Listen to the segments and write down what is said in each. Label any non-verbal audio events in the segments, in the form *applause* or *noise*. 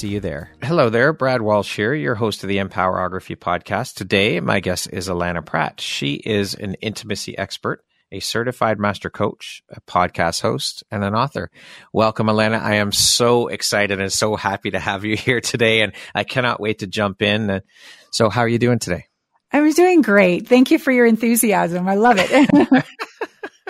see you there. Hello there, Brad Walsh here, your host of the Empowerography podcast. Today, my guest is Allana Pratt. She is an intimacy expert, a certified master coach, a podcast host, and an author. Welcome, Allana. I am so excited and so happy to have you *laughs* here today, and I cannot wait to jump in. So, how are you doing today? I'm doing great. Thank you for your enthusiasm. I love it.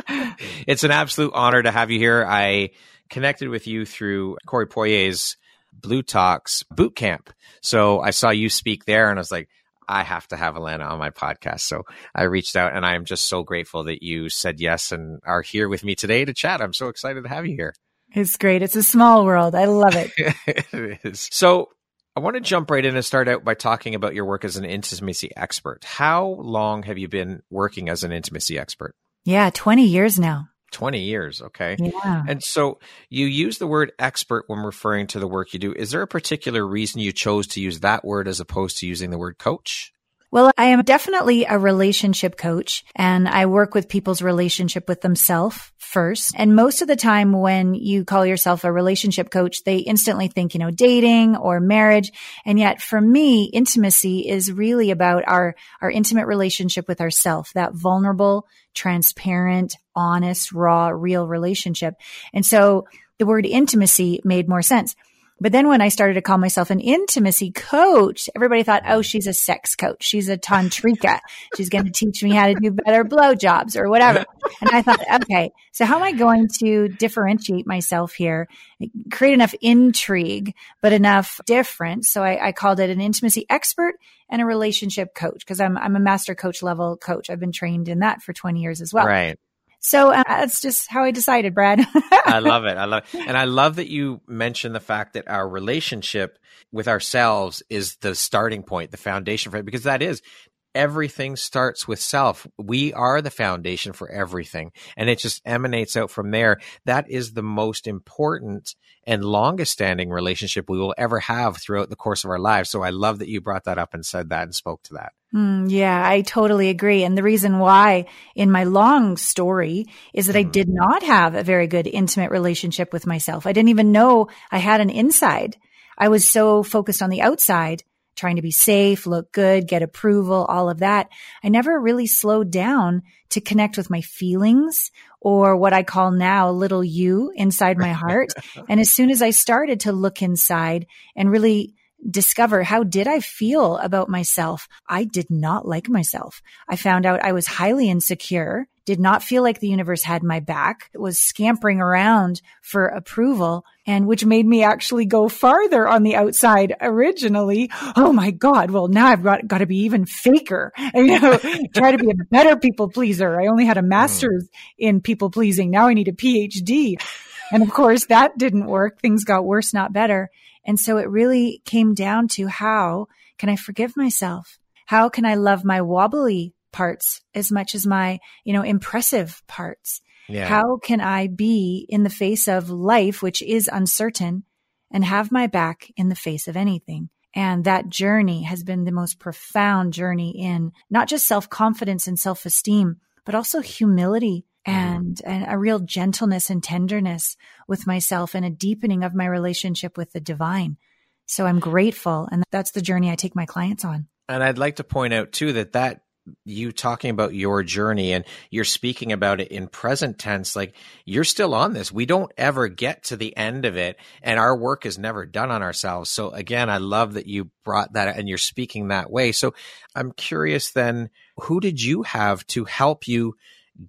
*laughs* it's an absolute honor to have you here. I connected with you through Corey Poirier's Blue Talks boot camp. So I saw you speak there and I was like, I have to have Allana on my podcast. So I reached out and I am just so grateful that you said yes and are here with me today to chat. I'm so excited to have you here. It's great. It's a small world. I love it. *laughs* it is. So I want to jump right in and start out by talking about your work as an intimacy expert. How long have you been working as an intimacy expert? Yeah, 20 years now. 20 years. Okay. Yeah. And so you use the word expert when referring to the work you do. Is there a particular reason you chose to use that word as opposed to using the word coach? Well, I am definitely a relationship coach and I work with people's relationship with themselves first. And most of the time when you call yourself a relationship coach, they instantly think, you know, dating or marriage. And yet for me, intimacy is really about our, our intimate relationship with ourself, that vulnerable, transparent, honest, raw, real relationship. And so the word intimacy made more sense. But then when I started to call myself an intimacy coach, everybody thought, oh, she's a sex coach. She's a tantrika. She's going to teach me how to do better blowjobs or whatever. And I thought, okay, so how am I going to differentiate myself here, create enough intrigue, but enough difference? So I, I called it an intimacy expert and a relationship coach because I'm, I'm a master coach level coach. I've been trained in that for 20 years as well. Right. So uh, that's just how I decided, Brad. *laughs* I love it. I love it. And I love that you mentioned the fact that our relationship with ourselves is the starting point, the foundation for it, because that is everything starts with self. We are the foundation for everything. And it just emanates out from there. That is the most important and longest standing relationship we will ever have throughout the course of our lives. So I love that you brought that up and said that and spoke to that. Mm, yeah, I totally agree. And the reason why in my long story is that mm. I did not have a very good intimate relationship with myself. I didn't even know I had an inside. I was so focused on the outside, trying to be safe, look good, get approval, all of that. I never really slowed down to connect with my feelings or what I call now little you inside my *laughs* heart. and as soon as I started to look inside and really discover how did I feel about myself? I did not like myself. I found out I was highly insecure, did not feel like the universe had my back, was scampering around for approval and which made me actually go farther on the outside originally. Oh my God. Well, now I've got, got to be even faker, *laughs* you know, try to be a better people pleaser. I only had a master's in people pleasing. Now I need a PhD. And of course that didn't work. Things got worse, not better. And so it really came down to how can I forgive myself? How can I love my wobbly parts as much as my, you know, impressive parts? Yeah. How can I be in the face of life, which is uncertain and have my back in the face of anything? And that journey has been the most profound journey in not just self confidence and self esteem, but also humility. Mm-hmm. and, and a real gentleness and tenderness with myself and a deepening of my relationship with the divine. So I'm grateful. And that's the journey I take my clients on. And I'd like to point out too that that you talking about your journey and you're speaking about it in present tense like you're still on this we don't ever get to the end of it and our work is never done on ourselves so again i love that you brought that and you're speaking that way so i'm curious then who did you have to help you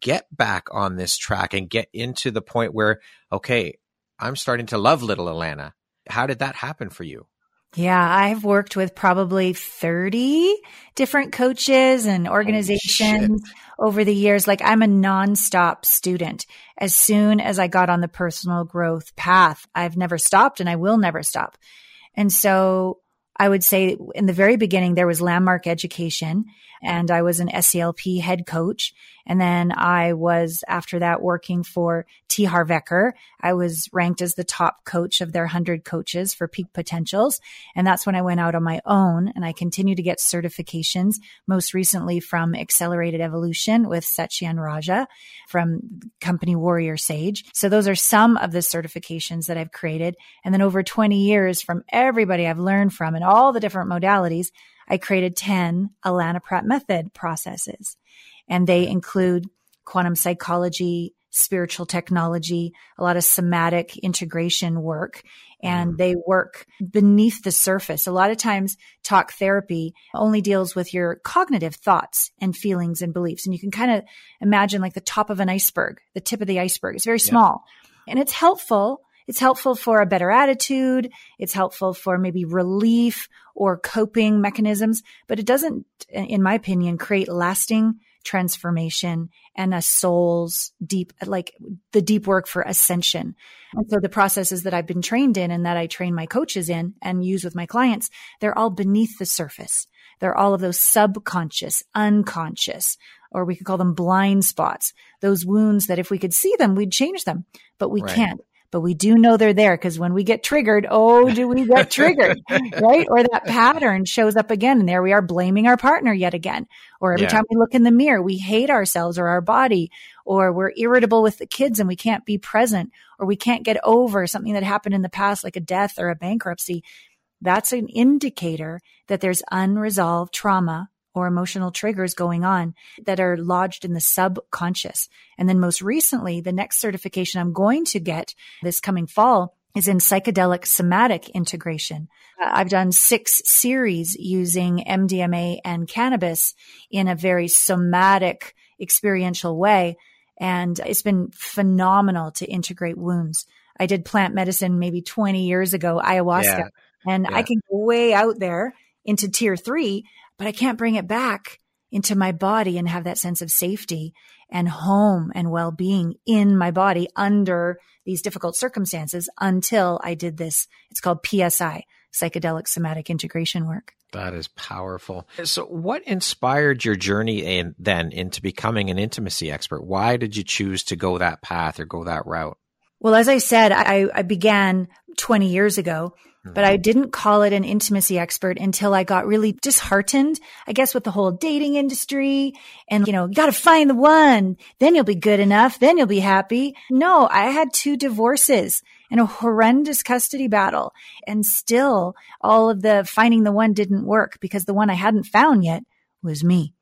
get back on this track and get into the point where okay i'm starting to love little Allana how did that happen for you yeah, I've worked with probably 30 different coaches and organizations over the years. Like I'm a nonstop student. As soon as I got on the personal growth path, I've never stopped and I will never stop. And so I would say in the very beginning, there was landmark education and I was an SELP head coach. And then I was after that working for T. Harv Eker. I was ranked as the top coach of their hundred coaches for peak potentials. And that's when I went out on my own and I continue to get certifications, most recently from Accelerated Evolution with Satyen Raja from company Warrior Sage. So those are some of the certifications that I've created. And then over 20 years from everybody I've learned from and all the different modalities, I created 10 Allana Pratt method processes and they include quantum psychology, spiritual technology, a lot of somatic integration work, and mm. they work beneath the surface. A lot of times talk therapy only deals with your cognitive thoughts and feelings and beliefs. And you can kind of imagine like the top of an iceberg, the tip of the iceberg. It's very small yeah. and it's helpful it's helpful for a better attitude. It's helpful for maybe relief or coping mechanisms, but it doesn't, in my opinion, create lasting transformation and a soul's deep, like the deep work for ascension. And so the processes that I've been trained in and that I train my coaches in and use with my clients, they're all beneath the surface. They're all of those subconscious, unconscious, or we could call them blind spots, those wounds that if we could see them, we'd change them, but we right. can't but we do know they're there because when we get triggered, oh, do we get triggered, *laughs* right? Or that pattern shows up again and there we are blaming our partner yet again. Or every yeah. time we look in the mirror, we hate ourselves or our body or we're irritable with the kids and we can't be present or we can't get over something that happened in the past, like a death or a bankruptcy. That's an indicator that there's unresolved trauma or emotional triggers going on that are lodged in the subconscious. And then most recently, the next certification I'm going to get this coming fall is in psychedelic somatic integration. Uh, I've done six series using MDMA and cannabis in a very somatic experiential way. And it's been phenomenal to integrate wounds. I did plant medicine maybe 20 years ago, ayahuasca, yeah. and yeah. I can go way out there into tier three but I can't bring it back into my body and have that sense of safety and home and well being in my body under these difficult circumstances until I did this. It's called PSI, psychedelic somatic integration work. That is powerful. So, what inspired your journey in, then into becoming an intimacy expert? Why did you choose to go that path or go that route? Well, as I said, I, I began 20 years ago but I didn't call it an intimacy expert until I got really disheartened, I guess, with the whole dating industry and, you know, you got to find the one. Then you'll be good enough. Then you'll be happy. No, I had two divorces and a horrendous custody battle. And still all of the finding the one didn't work because the one I hadn't found yet was me.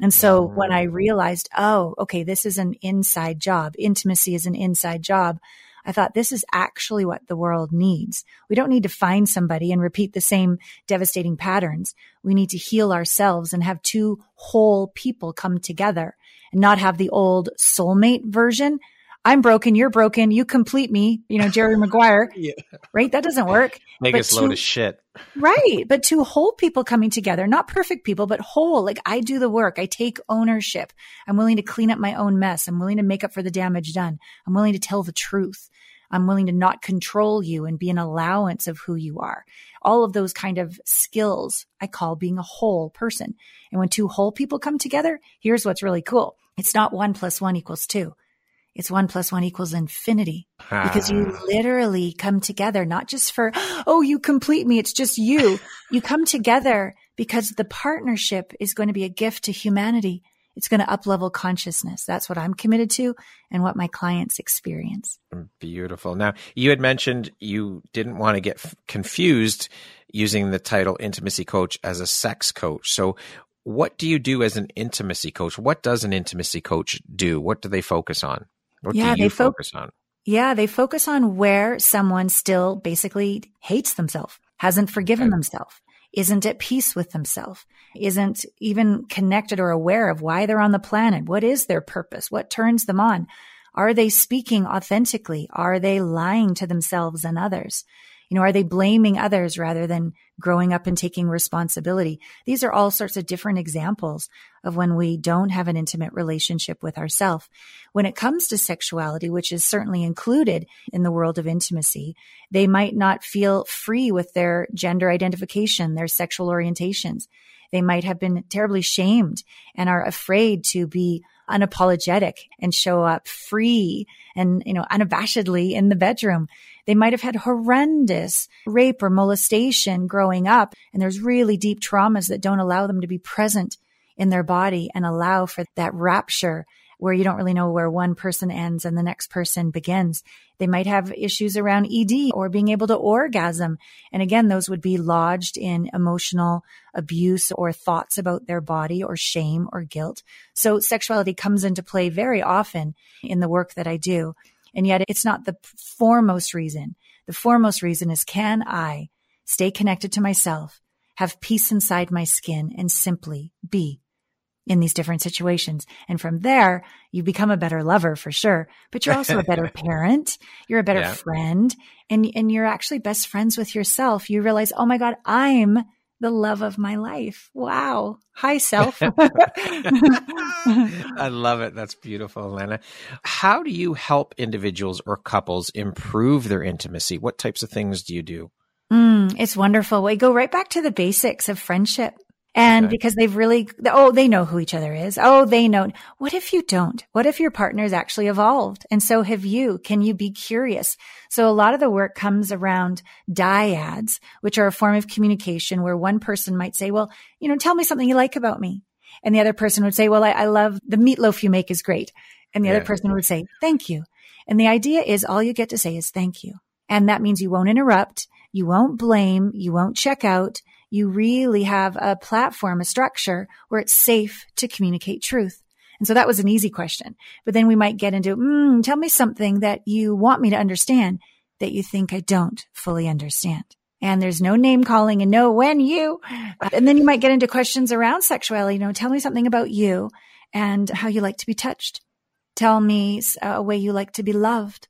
And so when I mm. realized, oh, okay, this is an inside job. Intimacy is an inside job. I thought this is actually what the world needs. We don't need to find somebody and repeat the same devastating patterns. We need to heal ourselves and have two whole people come together and not have the old soulmate version. I'm broken, you're broken, you complete me, you know, Jerry *laughs* Maguire. yeah. Right? That doesn't work. Make but us load of shit. right. But two whole people coming together, not perfect people, but whole. Like I do the work. I take ownership. I'm willing to clean up my own mess. I'm willing to make up for the damage done. I'm willing to tell the truth. I'm willing to not control you and be an allowance of who you are. All of those kind of skills I call being a whole person. And when two whole people come together, here's what's really cool. It's not one plus one equals two. It's one plus one equals infinity because you ah. literally come together, not just for, oh, you complete me. It's just you. You come together because the partnership is going to be a gift to humanity. It's going to uplevel consciousness. That's what I'm committed to and what my clients experience. Beautiful. Now, you had mentioned you didn't want to get f- confused using the title intimacy coach as a sex coach. So what do you do as an intimacy coach? What does an intimacy coach do? What do they focus on? What yeah, do you they fo- focus on? Yeah, they focus on where someone still basically hates themselves, hasn't forgiven okay. themselves, isn't at peace with themselves, isn't even connected or aware of why they're on the planet. What is their purpose? What turns them on? Are they speaking authentically? Are they lying to themselves and others? You know, are they blaming others rather than growing up and taking responsibility? These are all sorts of different examples of when we don't have an intimate relationship with ourselves. When it comes to sexuality, which is certainly included in the world of intimacy, they might not feel free with their gender identification, their sexual orientations. They might have been terribly shamed and are afraid to be unapologetic and show up free and, you know, unabashedly in the bedroom. They might have had horrendous rape or molestation growing up. And there's really deep traumas that don't allow them to be present in their body and allow for that rapture where you don't really know where one person ends and the next person begins. They might have issues around ED or being able to orgasm. And again, those would be lodged in emotional abuse or thoughts about their body or shame or guilt. So sexuality comes into play very often in the work that I do. And yet it's not the foremost reason. The foremost reason is can I stay connected to myself, have peace inside my skin and simply be in these different situations. And from there, you become a better lover for sure, but you're also a better *laughs* parent. You're a better yeah. friend and, and you're actually best friends with yourself. You realize, oh my God, I'm the love of my life. Wow. Hi, self. *laughs* I love it. That's beautiful, Allana. How do you help individuals or couples improve their intimacy? What types of things do you do? Mm, it's wonderful. We go right back to the basics of friendship. And okay. because they've really, oh, they know who each other is. Oh, they know. What if you don't? What if your partner's actually evolved? And so have you. Can you be curious? So a lot of the work comes around dyads, which are a form of communication where one person might say, well, you know, tell me something you like about me. And the other person would say, well, I, I love the meatloaf you make is great. And the yeah. other person would say, thank you. And the idea is all you get to say is thank you. And that means you won't interrupt. You won't blame. You won't check out you really have a platform, a structure where it's safe to communicate truth. And so that was an easy question. But then we might get into, mm, tell me something that you want me to understand that you think I don't fully understand. And there's no name calling and no when you. And then you might get into questions around sexuality. You know, tell me something about you and how you like to be touched. Tell me a way you like to be loved.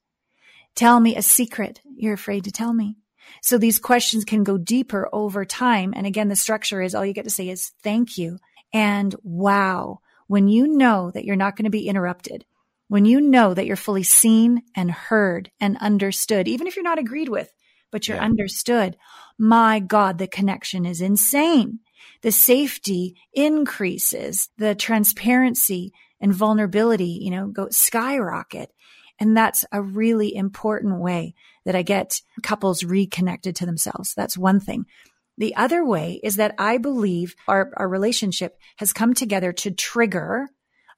Tell me a secret you're afraid to tell me. So these questions can go deeper over time. And again, the structure is all you get to say is thank you. And wow, when you know that you're not going to be interrupted, when you know that you're fully seen and heard and understood, even if you're not agreed with, but you're yeah. understood, my God, the connection is insane. The safety increases, the transparency and vulnerability, you know, go skyrocket. And that's a really important way that I get couples reconnected to themselves. That's one thing. The other way is that I believe our, our relationship has come together to trigger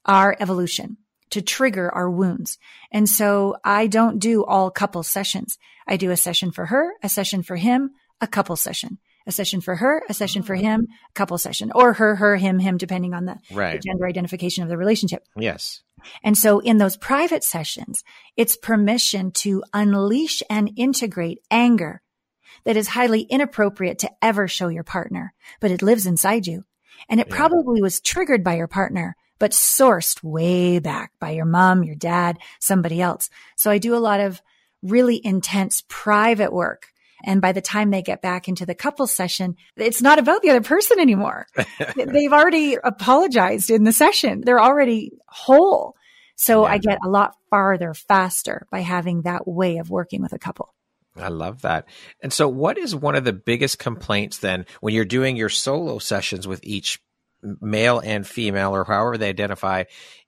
our evolution, to trigger our wounds. And so I don't do all couple sessions. I do a session for her, a session for him, a couple session a session for her, a session for him, a couple session, or her, her, him, him, depending on the, right. the, gender identification of the relationship. Yes. And so in those private sessions, it's permission to unleash and integrate anger that is highly inappropriate to ever show your partner, but it lives inside you. And it yeah. probably was triggered by your partner, but sourced way back by your mom, your dad, somebody else. So I do a lot of really intense private work and by the time they get back into the couple session, it's not about the other person anymore. *laughs* They've already apologized in the session. They're already whole. So yeah. I get a lot farther faster by having that way of working with a couple. I love that. And so, what is one of the biggest complaints then when you're doing your solo sessions with each male and female, or however they identify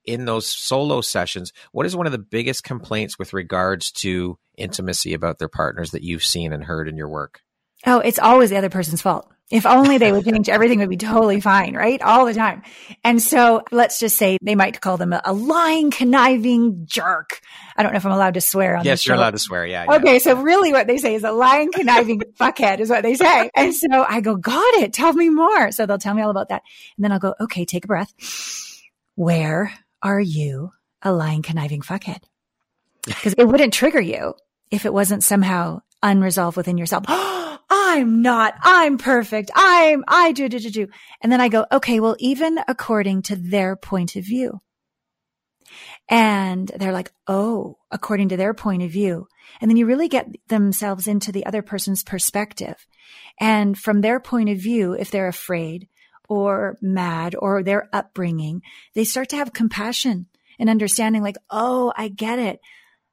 in those solo sessions? What is one of the biggest complaints with regards to intimacy about their partners that you've seen and heard in your work? Oh, it's always the other person's fault. If only they would change, everything would be totally fine, right? All the time. And so let's just say they might call them a, a lying, conniving jerk. I don't know if I'm allowed to swear on yes, this. you're show. allowed to swear. Yeah. Okay. yeah. So really what they say is a lying, conniving *laughs* fuckhead is what they say. And so I go, got it. Tell me more. So they'll tell me all about that. And then I'll go, okay, take a breath. Where are you a lying, conniving fuckhead? *laughs* Because it wouldn't trigger you if it wasn't somehow unresolved within yourself. *gasps* *gasps* *gasps* I'm not, I'm perfect. I'm, I do, do, do, do. And then I go, okay, well, even according to their point of view. And they're like, oh, according to their point of view. And then you really get themselves into the other person's perspective. And from their point of view, if they're afraid or mad or their upbringing, they start to have compassion and understanding like, oh, I get it.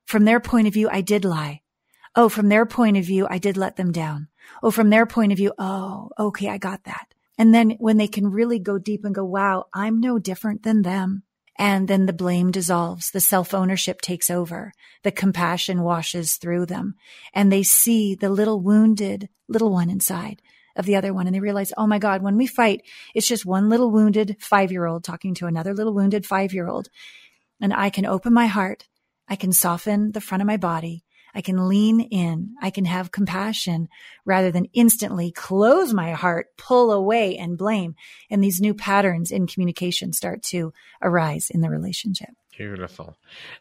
From their point of view, I did lie. Oh, from their point of view, I did let them down. Oh, from their point of view, oh, okay, I got that. And then when they can really go deep and go, wow, I'm no different than them. And then the blame dissolves. The self ownership takes over. The compassion washes through them and they see the little wounded little one inside of the other one. And they realize, oh my God, when we fight, it's just one little wounded five year old talking to another little wounded five year old. And I can open my heart. I can soften the front of my body. I can lean in. I can have compassion rather than instantly close my heart, pull away and blame. And these new patterns in communication start to arise in the relationship. Beautiful.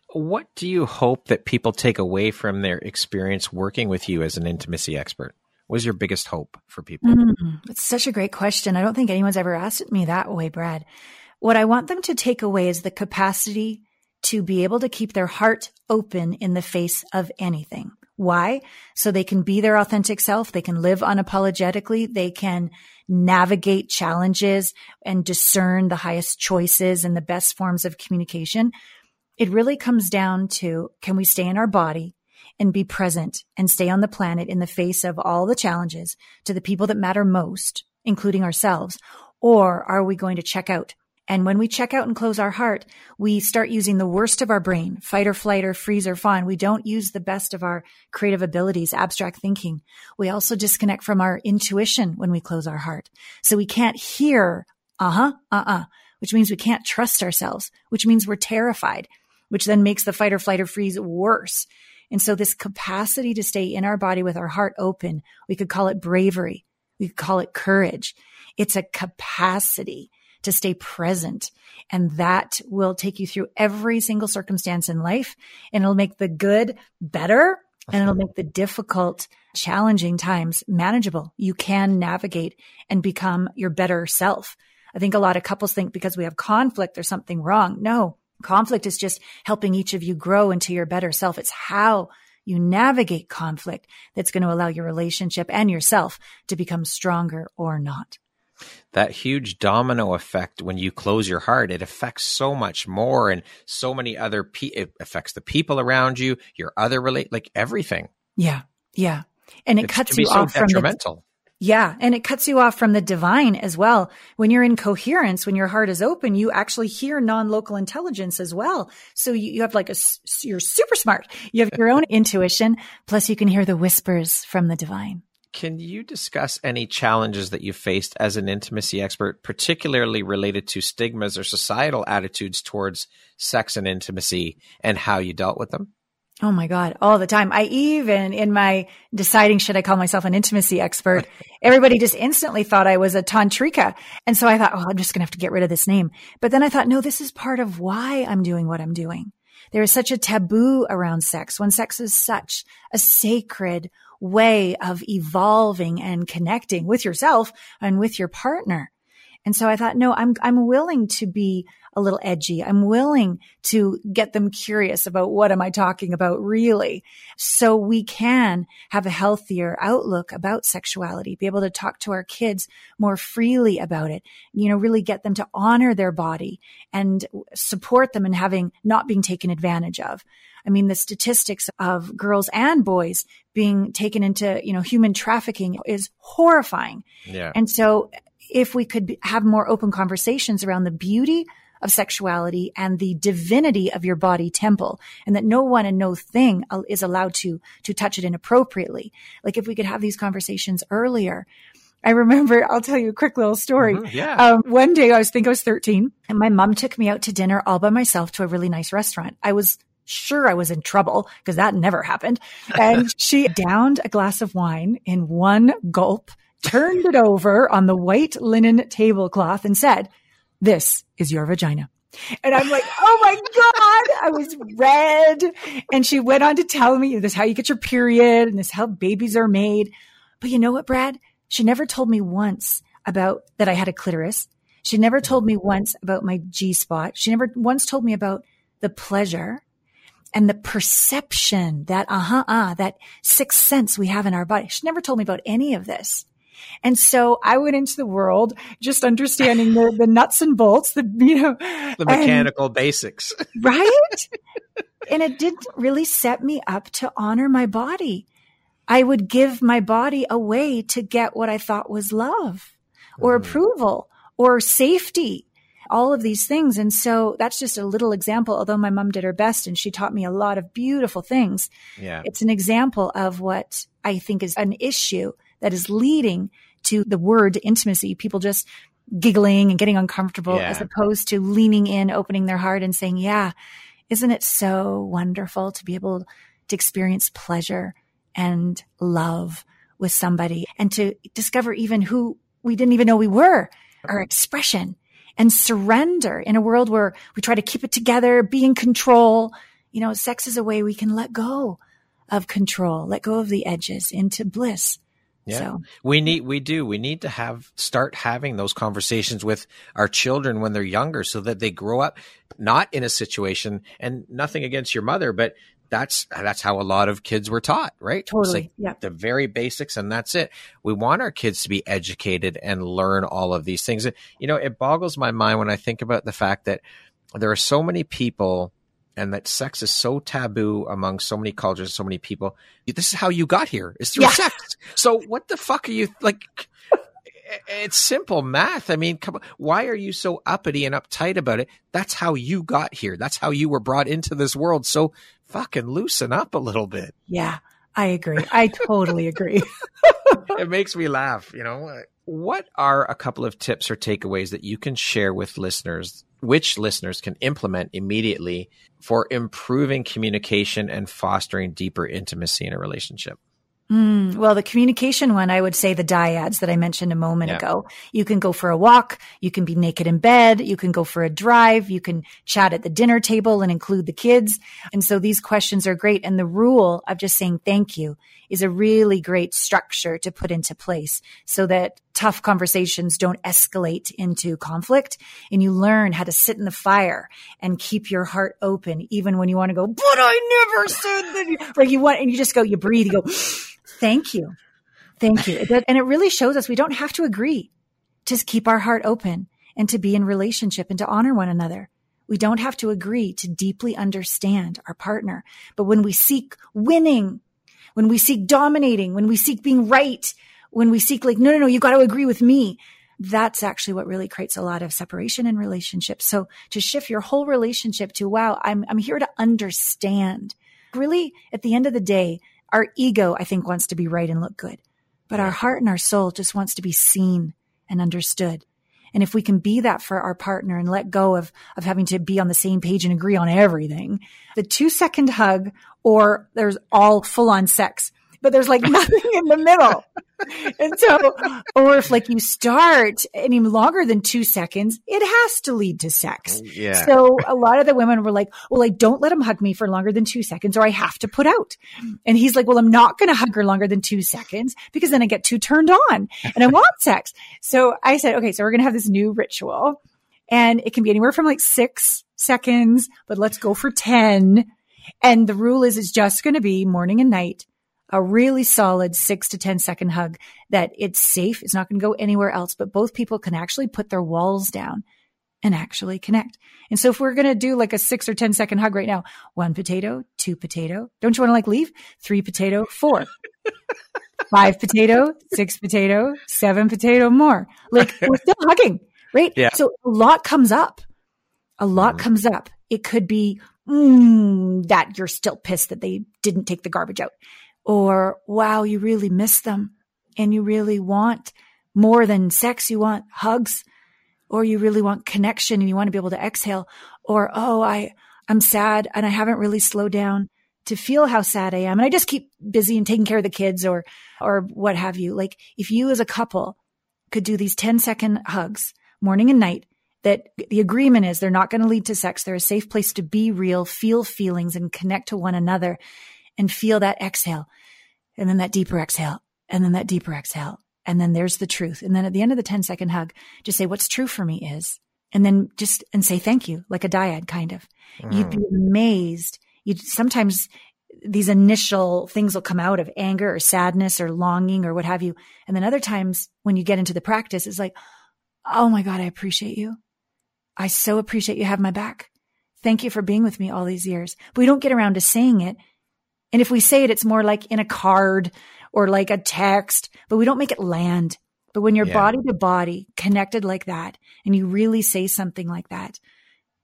What do you hope that people take away from their experience working with you as an intimacy expert? What is your biggest hope for people? Mm, it's such a great question. I don't think anyone's ever asked me that way, Brad. What I want them to take away is the capacity to be able to keep their heart open in the face of anything. Why? So they can be their authentic self. They can live unapologetically. They can navigate challenges and discern the highest choices and the best forms of communication. It really comes down to can we stay in our body and be present and stay on the planet in the face of all the challenges to the people that matter most, including ourselves? Or are we going to check out and when we check out and close our heart, we start using the worst of our brain, fight or flight or freeze or fawn. We don't use the best of our creative abilities, abstract thinking. We also disconnect from our intuition when we close our heart. So we can't hear, uh huh, uh uh, which means we can't trust ourselves, which means we're terrified, which then makes the fight or flight or freeze worse. And so this capacity to stay in our body with our heart open, we could call it bravery. We could call it courage. It's a capacity to stay present. And that will take you through every single circumstance in life and it'll make the good better and it'll make the difficult, challenging times manageable. You can navigate and become your better self. I think a lot of couples think because we have conflict, there's something wrong. No, conflict is just helping each of you grow into your better self. It's how you navigate conflict that's going to allow your relationship and yourself to become stronger or not that huge domino effect when you close your heart it affects so much more and so many other pe- it affects the people around you your other relate like everything. Yeah yeah. And it, it cuts you off from the yeah and it cuts you off from the divine as well. When you're in coherence when your heart is open you actually hear non-local intelligence as well. So you, you have like a you're super smart. You have your own *laughs* intuition plus you can hear the whispers from the divine can you discuss any challenges that you faced as an intimacy expert, particularly related to stigmas or societal attitudes towards sex and intimacy and how you dealt with them? Oh my God, all the time. I even, in my deciding, should I call myself an intimacy expert, *laughs* everybody just instantly thought I was a tantrika. And so I thought, oh, I'm just going to have to get rid of this name. But then I thought, no, this is part of why I'm doing what I'm doing. There is such a taboo around sex when sex is such a sacred, way of evolving and connecting with yourself and with your partner. And so I thought, no, I'm, I'm willing to be a little edgy. I'm willing to get them curious about what am I talking about really? So we can have a healthier outlook about sexuality, be able to talk to our kids more freely about it, you know, really get them to honor their body and support them in having not being taken advantage of. I mean, the statistics of girls and boys being taken into, you know, human trafficking is horrifying. Yeah. And so if we could have more open conversations around the beauty of sexuality and the divinity of your body temple and that no one and no thing is allowed to to touch it inappropriately like if we could have these conversations earlier I remember, I'll tell you a quick little story. Mhm, yeah. Um, one day I was think I was 13 and my mom took me out to dinner all by myself to a really nice restaurant. I was sure I was in trouble because that never happened. And *laughs* she downed a glass of wine in one gulp, turned it over on the white linen tablecloth and said, this is your vagina. And I'm like, oh my God, I was red. And she went on to tell me this is how you get your period and this is how babies are made. But you know what, Brad? She never told me once about that I had a clitoris. She never told me once about my G spot. She never once told me about the pleasure and the perception that, uh huh, uh, that sixth sense we have in our body. She never told me about any of this. And so I went into the world just understanding the, the nuts and bolts, the, you know, the and- mechanical basics. right? *laughs* and it didn't really set me up to honor my body. I would give my body away to get what I thought was love or Mhm. approval or safety, all of these things. And so that's just a little example, although my mom did her best and she taught me a lot of beautiful things. Yeah. It's an example of what I think is an issue that is leading to the word intimacy. People just giggling and getting uncomfortable Yeah. as opposed to leaning in, opening their heart and saying, yeah, isn't it so wonderful to be able to experience pleasure and love with somebody and to discover even who we didn't even know we were, our expression and surrender in a world where we try to keep it together, be in control. You know, sex is a way we can let go of control, let go of the edges into bliss. Yeah. So We need, we do, we need to have, start having those conversations with our children when they're younger so that they grow up not in a situation and nothing against your mother, but that's, that's how a lot of kids were taught, right? Totally. like yeah. the very basics and that's it. We want our kids to be educated and learn all of these things. You know, it boggles my mind when I think about the fact that there are so many people and that sex is so taboo among so many cultures, so many people. This is how you got here is through Yeah. sex. So what the fuck are you like? *laughs* It's simple math. I mean, come on. Why are you so uppity and uptight about it? That's how you got here. That's how you were brought into this world. So fucking loosen up a little bit. Yeah. I agree. I totally agree. *laughs* it makes me laugh, you know. What are a couple of tips or takeaways that you can share with listeners, which listeners can implement immediately for improving communication and fostering deeper intimacy in a relationship? Mm, well, the communication one, I would say the dyads that I mentioned a moment Yeah. ago. You can go for a walk. You can be naked in bed. You can go for a drive. You can chat at the dinner table and include the kids. And so these questions are great. And the rule of just saying thank you is a really great structure to put into place so that tough conversations don't escalate into conflict and you learn how to sit in the fire and keep your heart open even when you want to go, but I never said that. Like you want, and you just go, you breathe, you go, thank you. Thank you. And it really shows us we don't have to agree. Just keep our heart open and to be in relationship and to honor one another. We don't have to agree to deeply understand our partner. But when we seek winning, when we seek dominating, when we seek being right, when we seek like, no, no, no, you got to agree with me. That's actually what really creates a lot of separation in relationships. So to shift your whole relationship to, wow, I'm, I'm here to understand. Really, at the end of the day, our ego, I think, wants to be right and look good, but our heart and our soul just wants to be seen and understood. And if we can be that for our partner and let go of, of having to be on the same page and agree on everything, the two second hug or there's all full on sex, but there's like *laughs* nothing in the middle. And so, or if like you start any longer than two seconds, it has to lead to sex. Oh, yeah. So a lot of the women were like, well, I don't let him hug me for longer than two seconds or I have to put out. And he's like, well, I'm not going to hug her longer than two seconds because then I get too turned on and I *laughs* want sex. So I said, okay, so we're going to have this new ritual and it can be anywhere from like six seconds, but let's go for 10. And the rule is it's just going to be morning and night, a really solid six to ten second hug that it's safe. It's not going to go anywhere else, but both people can actually put their walls down and actually connect. And so if we're going to do like a six or ten second hug right now, one potato, two potato, don't you want to like leave? Three potato, four. *laughs* Five potato, six potato, seven potato more. Like we're still hugging, right? Yeah. So a lot comes up. A lot Mhm. comes up. It could be mm, that you're still pissed that they didn't take the garbage out, or wow, you really miss them and you really want more than sex. You want hugs or you really want connection and you want to be able to exhale or, oh, I, I'm sad and I haven't really slowed down to feel how sad I am. And I just keep busy and taking care of the kids or, or what have you. Like if you as a couple could do these 10 second hugs morning and night, that the agreement is they're not going to lead to sex. They're a safe place to be real, feel feelings and connect to one another and feel that exhale and then that deeper exhale and then that deeper exhale. And then there's the truth. And then at the end of the 10 second hug, just say, what's true for me is, and then just, and say thank you, like a dyad kind of. Mm. You'd be amazed. You sometimes these initial things will come out of anger or sadness or longing or what have you. And then other times when you get into the practice, it's like, Oh my God, I appreciate you. I so appreciate you have my back. Thank you for being with me all these years. But we don't get around to saying it. And if we say it, it's more like in a card or like a text, but we don't make it land. But when you're yeah. body to body connected like that, and you really say something like that,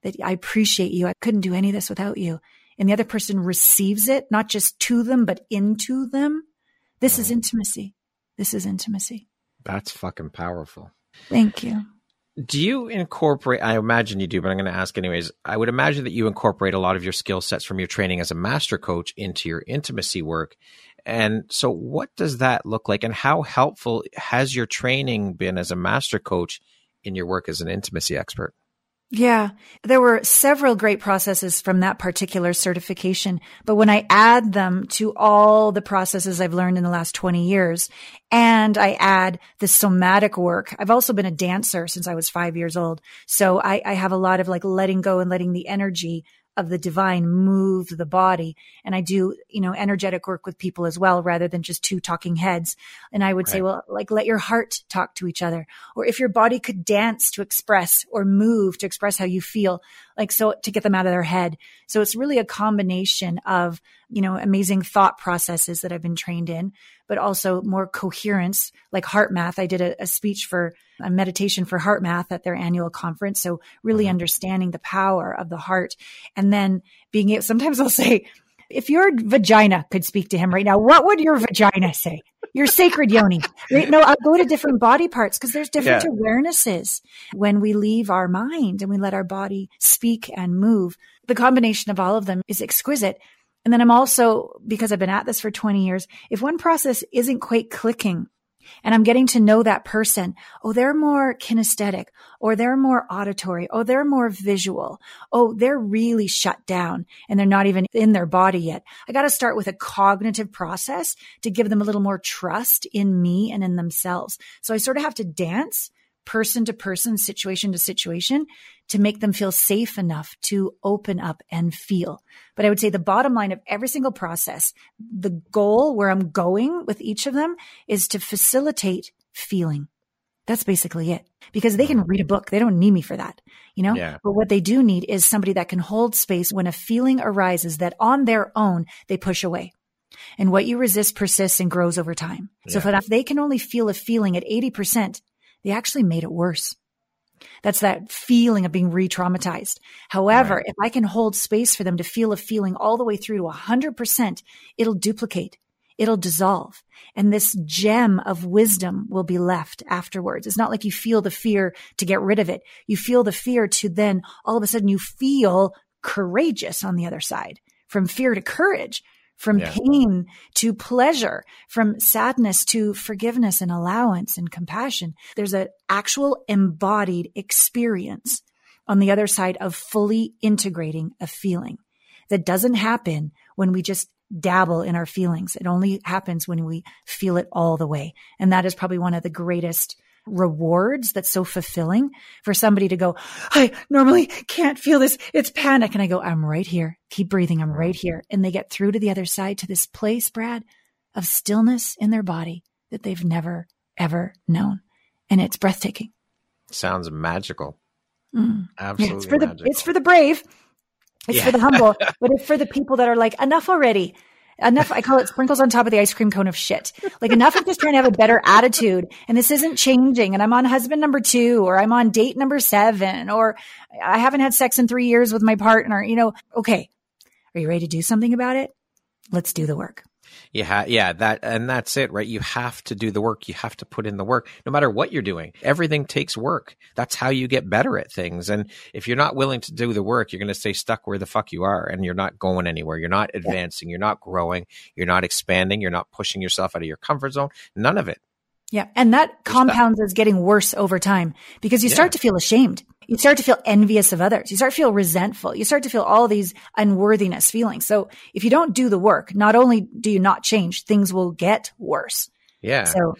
that I appreciate you. I couldn't do any of this without you and the other person receives it, not just to them, but into them. This is intimacy. This is intimacy. That's fucking powerful. Thank you. Do you incorporate? I imagine you do, but I'm going to ask anyways. I would imagine that you incorporate a lot of your skill sets from your training as a master coach into your intimacy work. And so, what does that look like? And how helpful has your training been as a master coach in your work as an intimacy expert? Yeah, there were several great processes from that particular certification. But when I add them to all the processes I've learned in the last 20 years, and I add the somatic work, I've also been a dancer since I was five years old. So I, I have a lot of like letting go and letting the energy of the divine move the body. And I do, you know, energetic work with people as well, rather than just two talking heads. And I would right. say, well, like let your heart talk to each other. Or if your body could dance to express or move to express how you feel, like so to get them out of their head. So it's really a combination of, you know, amazing thought processes that I've been trained in, but also more coherence, like HeartMath. I did a, a speech for a meditation for HeartMath at their annual conference. So really mm-hmm. understanding the power of the heart and then being able, sometimes I'll say, if your vagina could speak to him right now, what would your vagina say? Your sacred yoni. Right? No, I'll go to different body parts because there's different yeah. awarenesses when we leave our mind and we let our body speak and move. The combination of all of them is exquisite. And then I'm also, because I've been at this for 20 years, if one process isn't quite clicking and I'm getting to know that person. Oh, they're more kinesthetic or they're more auditory. Oh, they're more visual. Oh, they're really shut down and they're not even in their body yet. I got to start with a cognitive process to give them a little more trust in me and in themselves. So I sort of have to dance person to person, situation to situation to make them feel safe enough to open up and feel. But I would say the bottom line of every single process, the goal where I'm going with each of them is to facilitate feeling. That's basically it because they can mm-hmm. read a book. They don't need me for that, you know? Yeah. But what they do need is somebody that can hold space when a feeling arises that on their own they push away. And what you resist persists and grows over time. Yeah. So if they can only feel a feeling at 80%, they actually made it worse. That's that feeling of being re traumatized. However, right. if I can hold space for them to feel a feeling all the way through to 100%, it'll duplicate, it'll dissolve. And this gem of wisdom will be left afterwards. It's not like you feel the fear to get rid of it. You feel the fear to then all of a sudden you feel courageous on the other side from fear to courage from yeah. pain to pleasure, from sadness to forgiveness and allowance and compassion. There's an actual embodied experience on the other side of fully integrating a feeling that doesn't happen when we just dabble in our feelings. It only happens when we feel it all the way. And that is probably one of the greatest rewards that's so fulfilling for somebody to go, I normally can't feel this. It's panic. And I go, I'm right here. Keep breathing. I'm right here. And they get through to the other side to this place, Brad, of stillness in their body that they've never, ever known. And it's breathtaking. Sounds magical. Mm. Absolutely. It's for the, it's for the brave. It's yeah. for the humble, *laughs* but it's for the people that are like, enough already enough. I call it sprinkles on top of the ice cream cone of shit. Like enough of just trying to have a better attitude. And this isn't changing. And I'm on husband number two, or I'm on date number seven, or I haven't had sex in three years with my partner. You know, okay. Are you ready to do something about it? Let's do the work. You have, yeah, that, and that's it, right? You have to do the work. You have to put in the work, no matter what you're doing. Everything takes work. That's how you get better at things. And if you're not willing to do the work, you're going to stay stuck where the fuck you are and you're not going anywhere. You're not advancing. You're not growing. You're not expanding. You're not pushing yourself out of your comfort zone. None of it. Yeah. And that compounds as getting worse over time because you start yeah. to feel ashamed. You start to feel envious of others. You start to feel resentful. You start to feel all these unworthiness feelings. So if you don't do the work, not only do you not change, things will get worse. Yeah. So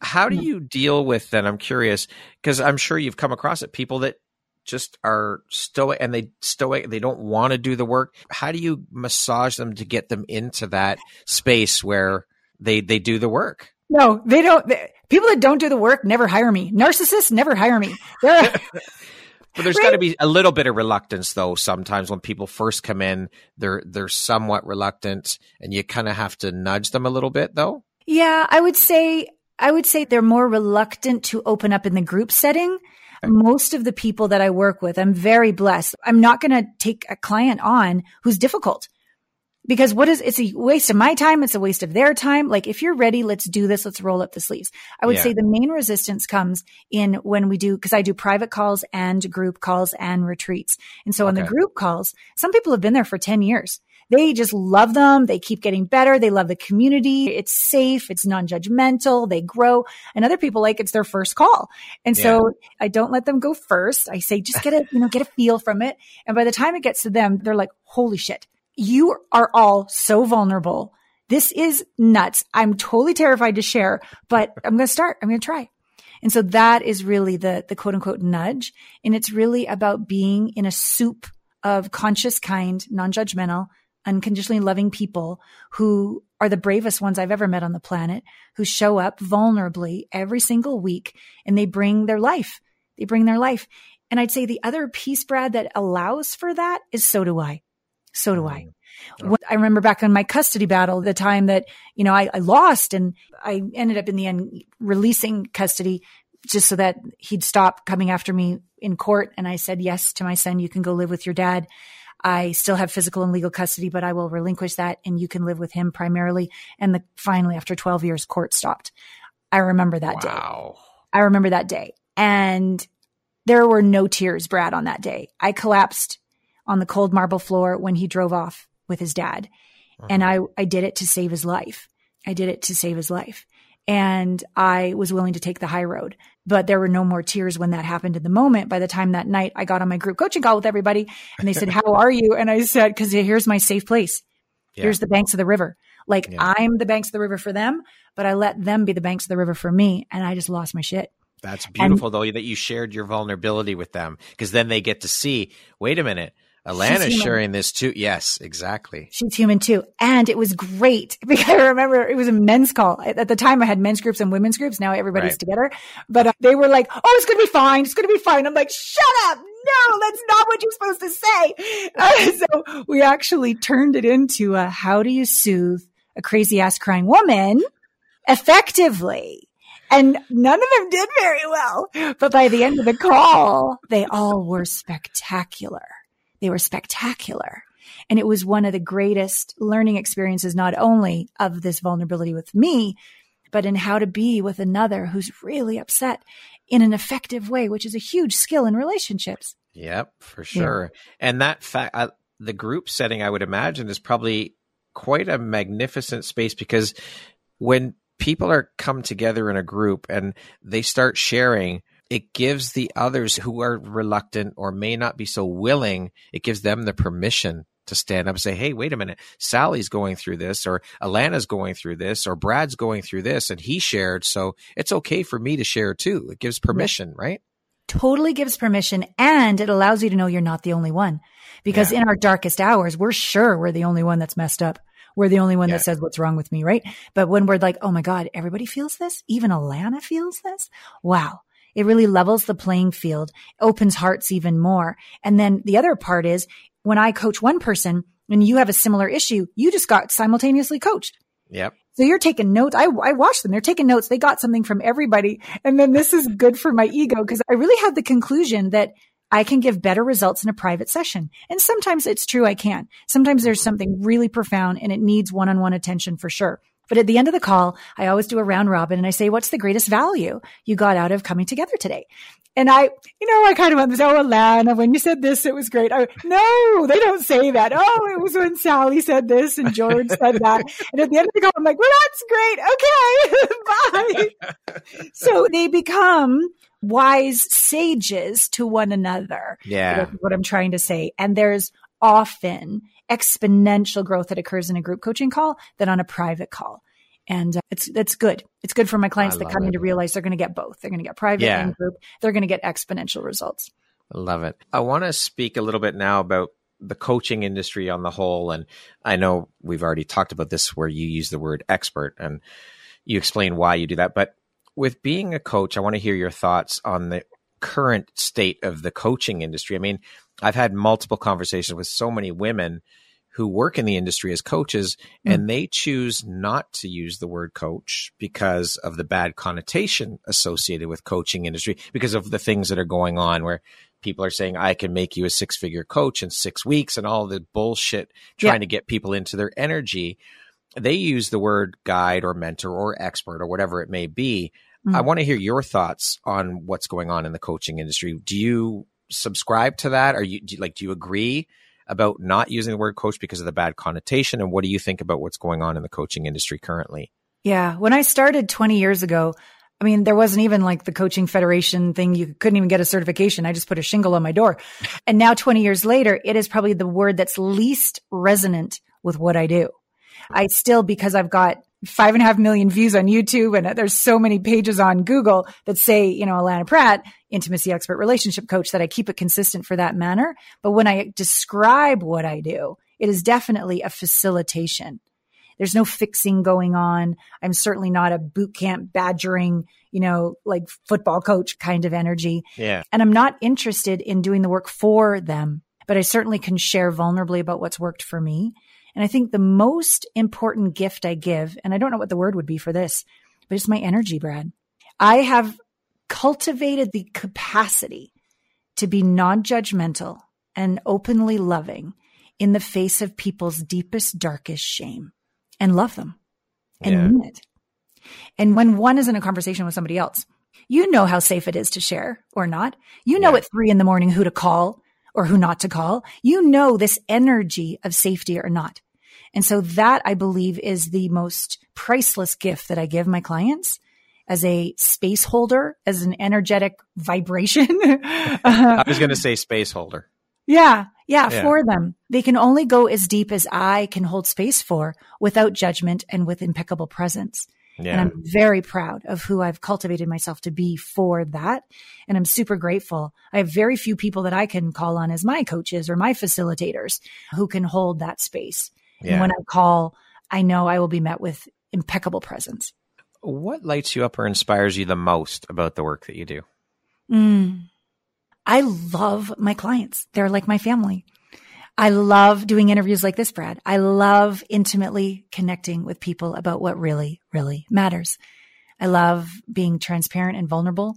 how do you deal with that? I'm curious because I'm sure you've come across it. People that just are stoic and they stoic, they don't want to do the work. How do you massage them to get them into that space where they, they do the work? No, they don't. They, people that don't do the work never hire me. Narcissists never hire me. *laughs* But there's right? got to be a little bit of reluctance though. Sometimes when people first come in, they're they're somewhat reluctant, and you kind of have to nudge them a little bit though. Yeah, I would say I would say they're more reluctant to open up in the group setting. Okay. Most of the people that I work with, I'm very blessed. I'm not going to take a client on who's difficult because what is it's a waste of my time it's a waste of their time like if you're ready let's do this let's roll up the sleeves i would yeah. say the main resistance comes in when we do because i do private calls and group calls and retreats and so okay. on the group calls some people have been there for 10 years they just love them. They keep getting better. They love the community. It's safe. It's non-judgmental. They grow. And other people like it's their first call. And yeah. so I don't let them go first. I say, just get a, you know, get a feel from it. And by the time it gets to them, they're like, holy shit you are all so vulnerable. This is nuts. I'm totally terrified to share, but I'm going to start. I'm going to try. And so that is really the, the quote unquote nudge. And it's really about being in a soup of conscious, kind, non-judgmental, unconditionally loving people who are the bravest ones I've ever met on the planet, who show up vulnerably every single week and they bring their life. They bring their life. And I'd say the other piece, Brad, that allows for that is so do I. So do I. Oh. I remember back in my custody battle, the time that, you know, I, I lost and I ended up in the end releasing custody just so that he'd stop coming after me in court. And I said yes to my son. You can go live with your dad. I still have physical and legal custody, but I will relinquish that and you can live with him primarily. And the, finally, after 12 years, court stopped. I remember that wow. day. I remember that day. And there were no tears, Brad, on that day. I collapsed on the cold marble floor when he drove off with his dad. Uh-huh. And I, I did it to save his life. I did it to save his life. And I was willing to take the high road, but there were no more tears when that happened in the moment. By the time that night, I got on my group coaching call with everybody and they said, *laughs* how are you? And I said, cause here's my safe place. Yeah. Here's the banks of the river. Like yeah. I'm the banks of the river for them, but I let them be the banks of the river for me. And I just lost my shit. That's beautiful and, though that you shared your vulnerability with them because then they get to see, wait a minute, Allana's sharing this too. Yes, exactly. She's human too. And it was great *laughs* because I remember it was a men's call. At the time I had men's groups and women's groups. Now everybody's right. together. But uh, they were like, oh, it's going to be fine. It's going to be fine. I'm like, shut up. No, that's not what you're supposed to say. *laughs* Uh, so we actually turned it into a, how do you soothe a crazy ass crying woman effectively? And none of them did very well. But by the end of the call, they all were spectacular. They were spectacular. And it was one of the greatest learning experiences, not only of this vulnerability with me, but in how to be with another who's really upset in an effective way, which is a huge skill in relationships. Yep, for sure. Yeah. And that fact, uh, the group setting, I would imagine, is probably quite a magnificent space because when people are come together in a group and they start sharing, it gives the others who are reluctant or may not be so willing, it gives them the permission to stand up and say, Hey, wait a minute. Sally's going through this or Allana's going through this or Brad's going through this and he shared. So it's okay for me to share too. It gives permission, right? Totally gives permission and it allows you to know you're not the only one because yeah. in our darkest hours, we're sure we're the only one that's messed up. We're the only one yeah. that says what's wrong with me, right? But when we're like, Oh my God, everybody feels this. Even Allana feels this. Wow. It really levels the playing field, opens hearts even more. And then the other part is when I coach one person and you have a similar issue, you just got simultaneously coached. Yep. So you're taking notes. I, I watched them. They're taking notes. They got something from everybody. And then this is good for my ego because I really had the conclusion that I can give better results in a private session. And sometimes it's true I can. Sometimes there's something really profound and it needs one-on-one attention for sure. But at the end of the call, I always do a round robin and I say, what's the greatest value you got out of coming together today? And I, you know, I kind of went, oh, Allana, when you said this, it was great. I, no, they don't say that. Oh, it was when Sally said this and George said that. And at the end of the call, I'm like, well, that's great. Okay. *laughs* Bye. so they become wise sages to one another. Yeah. What I'm trying to say. And there's often exponential growth that occurs in a group coaching call than on a private call. And uh, it's, it's good. It's good for my clients that come in to realize they're going to get both. They're going to get private yeah. and group. They're going to get exponential results. I love it. I want to speak a little bit now about the coaching industry on the whole. And I know we've already talked about this where you use the word expert and you explain why you do that. But with being a coach, I want to hear your thoughts on the current state of the coaching industry. I mean, I've had multiple conversations with so many women who work in the industry as coaches mm. and they choose not to use the word coach because of the bad connotation associated with coaching industry because of the things that are going on where people are saying I can make you a six figure coach in 6 weeks and all the bullshit trying yeah. to get people into their energy they use the word guide or mentor or expert or whatever it may be mm. I want to hear your thoughts on what's going on in the coaching industry do you subscribe to that are you do, like do you agree about not using the word coach because of the bad connotation? And what do you think about what's going on in the coaching industry currently? Yeah. When I started 20 years ago, I mean, there wasn't even like the coaching federation thing. You couldn't even get a certification. I just put a shingle on my door. *laughs* And now 20 years later, it is probably the word that's least resonant with what I do. I still, because I've got five and a half million views on YouTube and there's so many pages on Google that say, you know, Allana Pratt, intimacy expert relationship coach that I keep it consistent for that manner. But when I describe what I do, it is definitely a facilitation. There's no fixing going on. I'm certainly not a boot camp badgering, you know, like football coach kind of energy. Yeah. And I'm not interested in doing the work for them, but I certainly can share vulnerably about what's worked for me and I think the most important gift I give, and I don't know what the word would be for this, but it's my energy, Brad. I have cultivated the capacity to be non judgmental and openly loving in the face of people's deepest, darkest shame and love them and yeah. mean it. And when one is in a conversation with somebody else, you know how safe it is to share or not. You know yeah. at three in the morning who to call or who not to call. You know this energy of safety or not. And so that I believe is the most priceless gift that I give my clients as a space holder, as an energetic vibration. *laughs* I was going to say space holder. Yeah, yeah, yeah, for them. They can only go as deep as I can hold space for without judgment and with impeccable presence. Yeah. And I'm very proud of who I've cultivated myself to be for that. And I'm super grateful. I have very few people that I can call on as my coaches or my facilitators who can hold that space. Yeah. And when I call, I know I will be met with impeccable presence. What lights you up or inspires you the most about the work that you do? Mm. I love my clients. They're like my family. I love doing interviews like this, Brad. I love intimately connecting with people about what really, really matters. I love being transparent and vulnerable.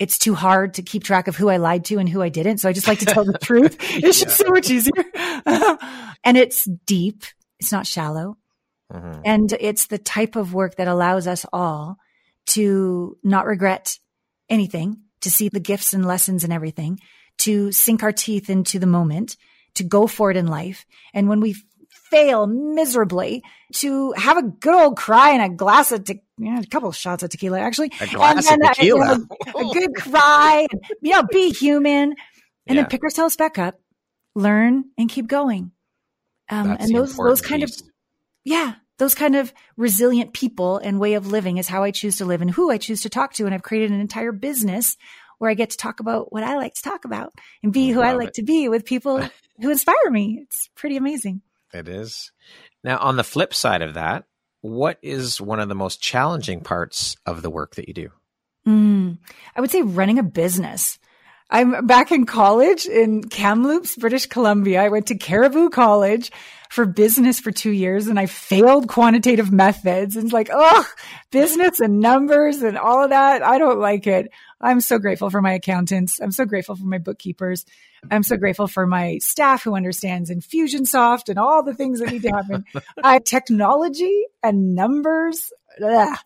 It's too hard to keep track of who I lied to and who I didn't. So I just like to tell the *laughs* truth. It's just so much easier. *laughs* and it's deep. It's not shallow. Mm-hmm. And it's the type of work that allows us all to not regret anything, to see the gifts and lessons and everything, to sink our teeth into the moment, to go for it in life. And when we fail miserably, to have a good old cry and a glass of, te- you know, a couple of shots of tequila, actually. A glass and of tequila. A, you know, a good cry, and, you know, be human and yeah. then pick ourselves back up, learn and keep going. Um, and those, those kind piece. of, yeah, those kind of resilient people and way of living is how I choose to live and who I choose to talk to. And I've created an entire business where I get to talk about what I like to talk about and be who I like it. to be with people *laughs* who inspire me. It's pretty amazing. It is. Now, on the flip side of that, what is one of the most challenging parts of the work that you do? Mm, I would say running a business. I'm back in college in Kamloops, British Columbia. I went to Cariboo College for business for two years and I failed quantitative methods and it's like, oh, business and numbers and all of that. I don't like it. I'm so grateful for my accountants. I'm so grateful for my bookkeepers. I'm so grateful for my staff who understands Infusionsoft and all the things that need to happen. I, technology and numbers. Ugh,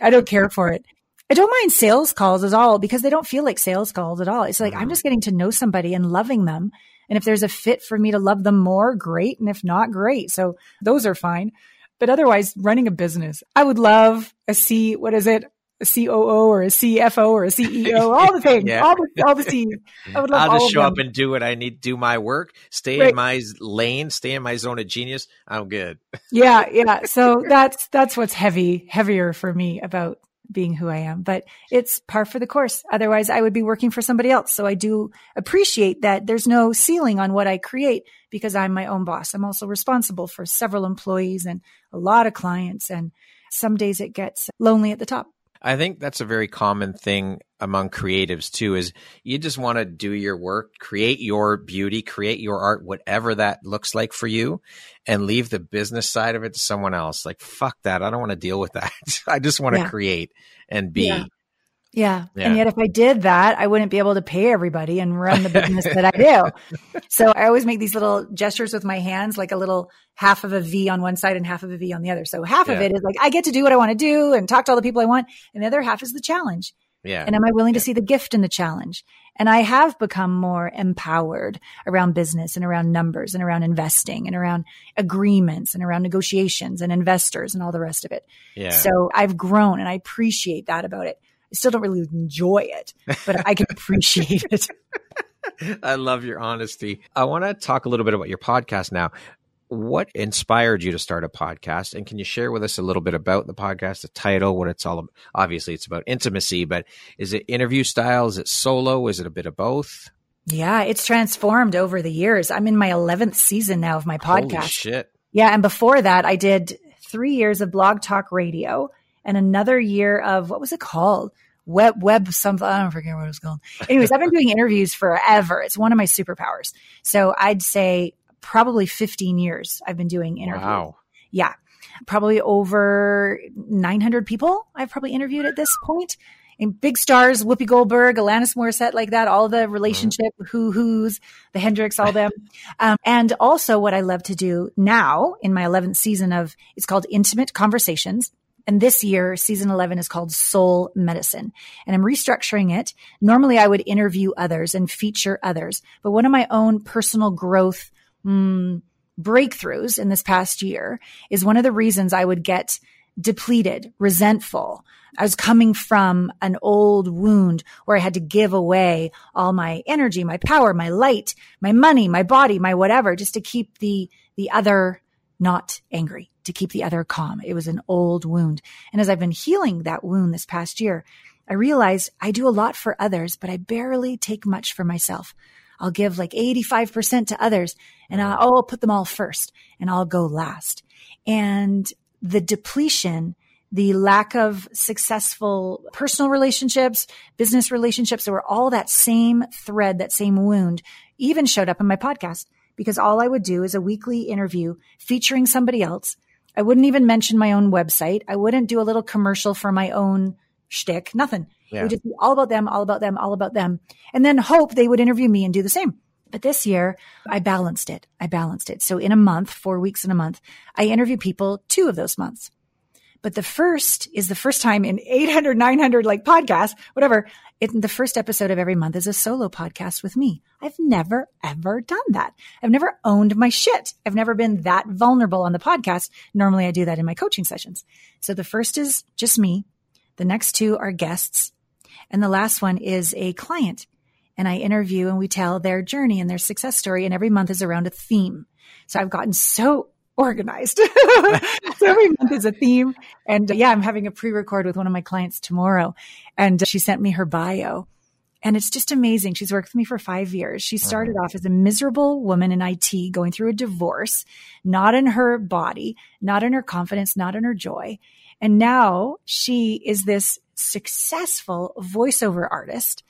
I don't care for it. I don't mind sales calls at all because they don't feel like sales calls at all. It's like I'm mm-hmm. just getting to know somebody and loving them. And if there's a fit for me to love them more, great. And if not, great. So those are fine. But otherwise, running a business, I would love a C, what is it? A COO or a CFO or a CEO, *laughs* all the things, yeah. all the all the C's. I would love I'll just show up and do what I need, do my work, stay right. in my lane, stay in my zone of genius. I'm good. *laughs* Yeah, yeah. So that's that's what's heavy, heavier for me about being who I am, but it's par for the course. Otherwise, I would be working for somebody else. So I do appreciate that there's no ceiling on what I create because I'm my own boss. I'm also responsible for several employees and a lot of clients. And some days it gets lonely at the top. I think that's a very common thing among creatives too is you just want to do your work, create your beauty, create your art, whatever that looks like for you and leave the business side of it to someone else. Like fuck that. I don't want to deal with that. *laughs* I just want to yeah. create and be. Yeah. Yeah. yeah. And yet if I did that, I wouldn't be able to pay everybody and run the business that I do. *laughs* So I always make these little gestures with my hands, like a little half of a V on one side and half of a V on the other. So half yeah. of it is like, I get to do what I want to do and talk to all the people I want. And the other half is the challenge. Yeah. And am I willing yeah. to see the gift in the challenge? And I have become more empowered around business and around numbers and around investing and around agreements and around negotiations and investors and all the rest of it. Yeah. So I've grown and I appreciate that about it. I still don't really enjoy it, but I can appreciate it. *laughs* I love your honesty. I want to talk a little bit about your podcast now. What inspired you to start a podcast? And can you share with us a little bit about the podcast, the title, what it's all about? Obviously, it's about intimacy, but is it interview style? Is it solo? Is it a bit of both? Yeah, it's transformed over the years. I'm in my 11th season now of my podcast. Holy shit. Yeah. And before that, I did three years of blog talk radio and another year of what was it called? Web, web, something. I don't forget what it was called. Anyways, I've been doing interviews forever. It's one of my superpowers. So I'd say probably 15 years I've been doing interviews. Wow. Yeah. Probably over 900 people I've probably interviewed at this point. And big stars, Whoopi Goldberg, Alanis Morissette, like that, all the relationship, mm-hmm. who who's, the Hendrix, all them. *laughs* Um, and also what I love to do now in my 11th season of, it's called Intimate Conversations. And this year, season 11 is called Soul Medicine. And I'm restructuring it. Normally I would interview others and feature others, but one of my own personal growth mm, breakthroughs in this past year is one of the reasons I would get depleted, resentful. I was coming from an old wound where I had to give away all my energy, my power, my light, my money, my body, my whatever, just to keep the, the other not angry, to keep the other calm. It was an old wound. And as I've been healing that wound this past year, I realized I do a lot for others, but I barely take much for myself. I'll give like 85% to others and I'll, I'll put them all first and I'll go last. And the depletion, the lack of successful personal relationships, business relationships, they were all that same thread, that same wound even showed up in my podcast because all I would do is a weekly interview featuring somebody else. I wouldn't even mention my own website. I wouldn't do a little commercial for my own shtick, nothing. Yeah. It would just be all about them, all about them, all about them. And then hope they would interview me and do the same. But this year I balanced it. I balanced it. So in a month, four weeks in a month, I interview people two of those months. But the first is the first time in 800, 900 like podcasts, whatever. It, the first episode of every month is a solo podcast with me. I've never, ever done that. I've never owned my shit. I've never been that vulnerable on the podcast. Normally I do that in my coaching sessions. So the first is just me. The next two are guests. And the last one is a client. And I interview and we tell their journey and their success story. And every month is around a theme. So I've gotten so organized. *laughs* so every month is a theme. And uh, yeah, I'm having a pre-record with one of my clients tomorrow. And she sent me her bio. And it's just amazing. She's worked with me for five years. She started off as a miserable woman in IT going through a divorce, not in her body, not in her confidence, not in her joy. And now she is this successful voiceover artist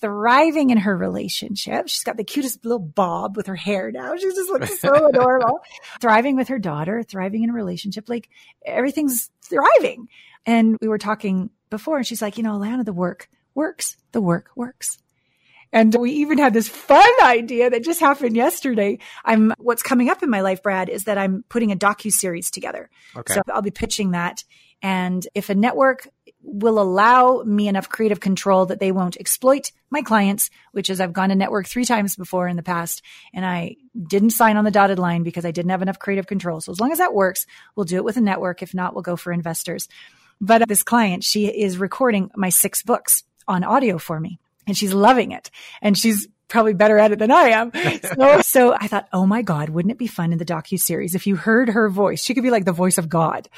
thriving in her relationship. She's got the cutest little bob with her hair now. She just looks so *laughs* adorable. thriving with her daughter, thriving in a relationship. Like everything's thriving. And we were talking before and she's like, you know, Allana, the work works. The work works. And we even had this fun idea that just happened yesterday. I'm what's coming up in my life, Brad, is that I'm putting a docu series together. Okay. So I'll be pitching that. And if a network will allow me enough creative control that they won't exploit my clients, which is I've gone to network three times before in the past and I didn't sign on the dotted line because I didn't have enough creative control. So as long as that works, we'll do it with a network. If not, we'll go for investors. But this client, she is recording my six books on audio for me and she's loving it. And she's probably better at it than I am. *laughs* So, so I thought, oh my God, wouldn't it be fun in the docu series if you heard her voice? She could be like the voice of God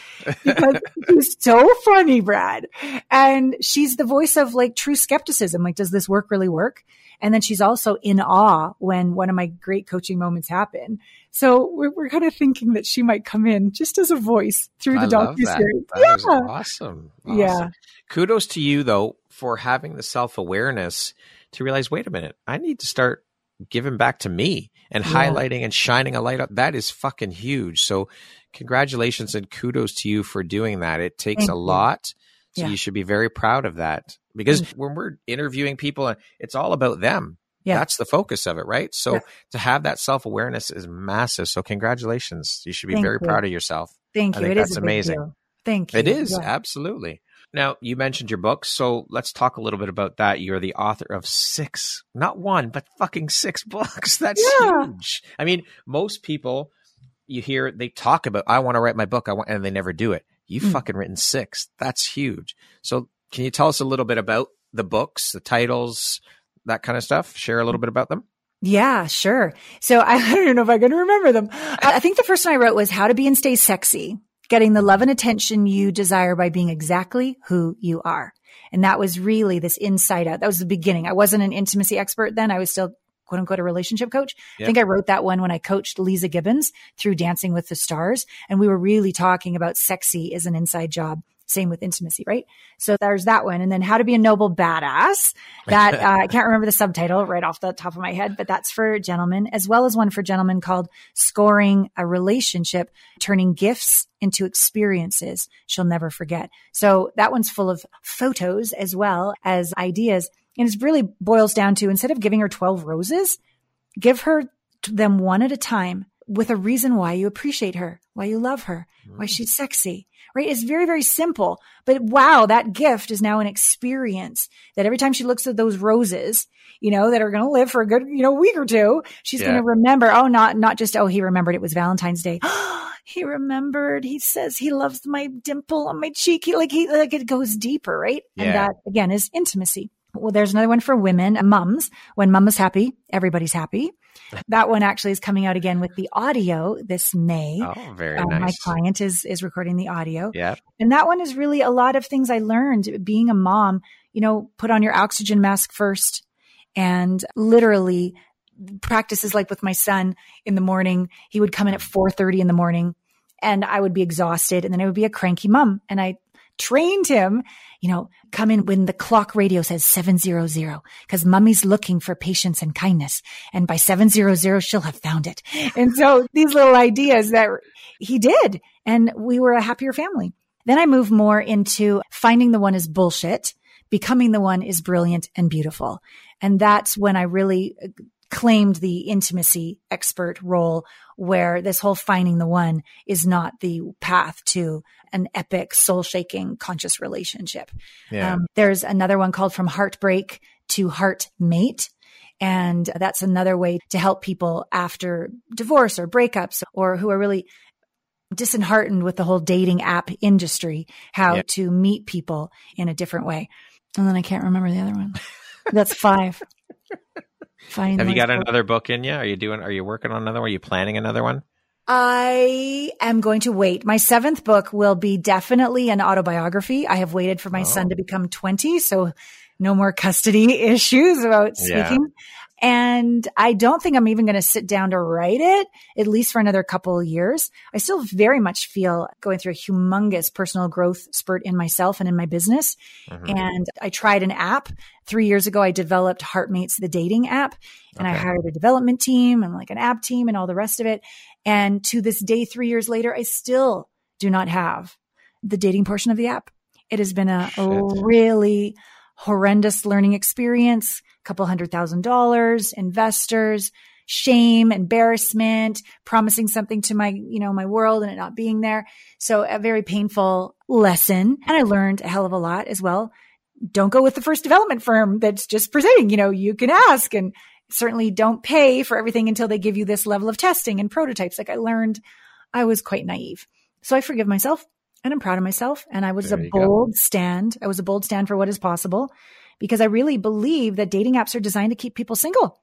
because *laughs* she's so funny, Brad. And she's the voice of like true skepticism. Like, does this work really work? And then she's also in awe when one of my great coaching moments happen. So we're, we're kind of thinking that she might come in just as a voice through the docu series. yeah. awesome. awesome. Yeah. Kudos to you though for having the self awareness to realize, wait a minute, I need to start giving back to me and yeah. highlighting and shining a light up. That is fucking huge. So congratulations and kudos to you for doing that. It takes Thank a you. lot. So yeah. you should be very proud of that because mm. when we're interviewing people, it's all about them. Yeah. That's the focus of it, right? So yeah. to have that self awareness is massive. So congratulations. You should be Thank very you. proud of yourself. Thank you. I think it that's amazing. Thank you. It is yeah. absolutely. Now, you mentioned your book, so let's talk a little bit about that. You're the author of six, not one, but fucking six *laughs* books. That's yeah. huge. I mean, most people you hear they talk about, I want to write my book, I want, and they never do it. You've mm. fucking written six. That's huge. So, can you tell us a little bit about the books, the titles, that kind of stuff? Share a little bit about them. Yeah, sure. So I, *laughs* I don't know if I can remember them. I think the first one I wrote was How to Be and Stay Sexy getting the love and attention you desire by being exactly who you are. And that was really this inside out. That was the beginning. I wasn't an intimacy expert then. I was still quote unquote a relationship coach. I think I wrote that one when I coached Leeza Gibbons through Dancing with the Stars. And we were really talking about sexy is an inside job same with intimacy, right? So there's that one. And then how to be a noble badass. That *laughs* uh, I can't remember the subtitle right off the top of my head, but that's for gentlemen, as well as one for gentlemen called scoring a relationship, turning gifts into experiences she'll never forget. So that one's full of photos as well as ideas. And it really boils down to instead of giving her 12 roses, give her them one at a time with a reason why you appreciate her, why you love her, why mm. she's sexy, right? It's very, very simple. But wow, that gift is now an experience that every time she looks at those roses, you know, that are going to live for a good, you know, week or two, she's yeah. going to remember, oh, not, not just, oh, he remembered it was Valentine's Day. *gasps* he remembered. He says he loves my dimple on my cheek. He like, he, like it goes deeper, right? Yeah. And that again is intimacy. Well, there's another one for women, mums. When mum is happy, everybody's happy. That one actually is coming out again with the audio this May. Oh, very um, nice. My client is is recording the audio. Yeah. And that one is really a lot of things I learned being a mom. You know, put on your oxygen mask first, and literally practices like with my son in the morning. He would come in at four thirty in the morning, and I would be exhausted, and then I would be a cranky mom, and I trained him, you know, come in when the clock radio says 700 because mummy's looking for patience and kindness. And by 700, she'll have found it. *laughs* And so these little ideas that he did and we were a happier family. Then I move more into finding the one is bullshit, becoming the one is brilliant and beautiful. And that's when I really uh, claimed the intimacy expert role where this whole finding the one is not the path to an epic soul shaking conscious relationship. Yeah. Um, there's another one called from heartbreak to heart mate. And that's another way to help people after divorce or breakups or who are really disheartened with the whole dating app industry, how yeah. to meet people in a different way. And then I can't remember the other one. That's five. *laughs* Have you got another book in you? Are you doing? Are you working on another one? Are you planning another one? I am going to wait. My seventh book will be definitely an autobiography. I have waited for my oh. son to become 20, so no more custody *laughs* issues about speaking. Yeah. And I don't think I'm even going to sit down to write it, at least for another couple of years. I still very much feel going through a humongous personal growth spurt in myself and in my business. Mm-hmm. And I tried an app. Three years ago, I developed Heartmates, the dating app, and okay. I hired a development team and like an app team and all the rest of it. And to this day, three years later, I still do not have the dating portion of the app. It has been a Shit. really horrendous learning experience, a couple hundred thousand dollars, investors, shame, embarrassment, promising something to my, you know, my world and it not being there. So a very painful lesson. And I learned a hell of a lot as well. Don't go with the first development firm that's just presenting, you know, you can ask and certainly don't pay for everything until they give you this level of testing and prototypes. Like I learned I was quite naive. So I forgive myself and I'm proud of myself. And I was there a bold go. stand. I was a bold stand for what is possible because I really believe that dating apps are designed to keep people single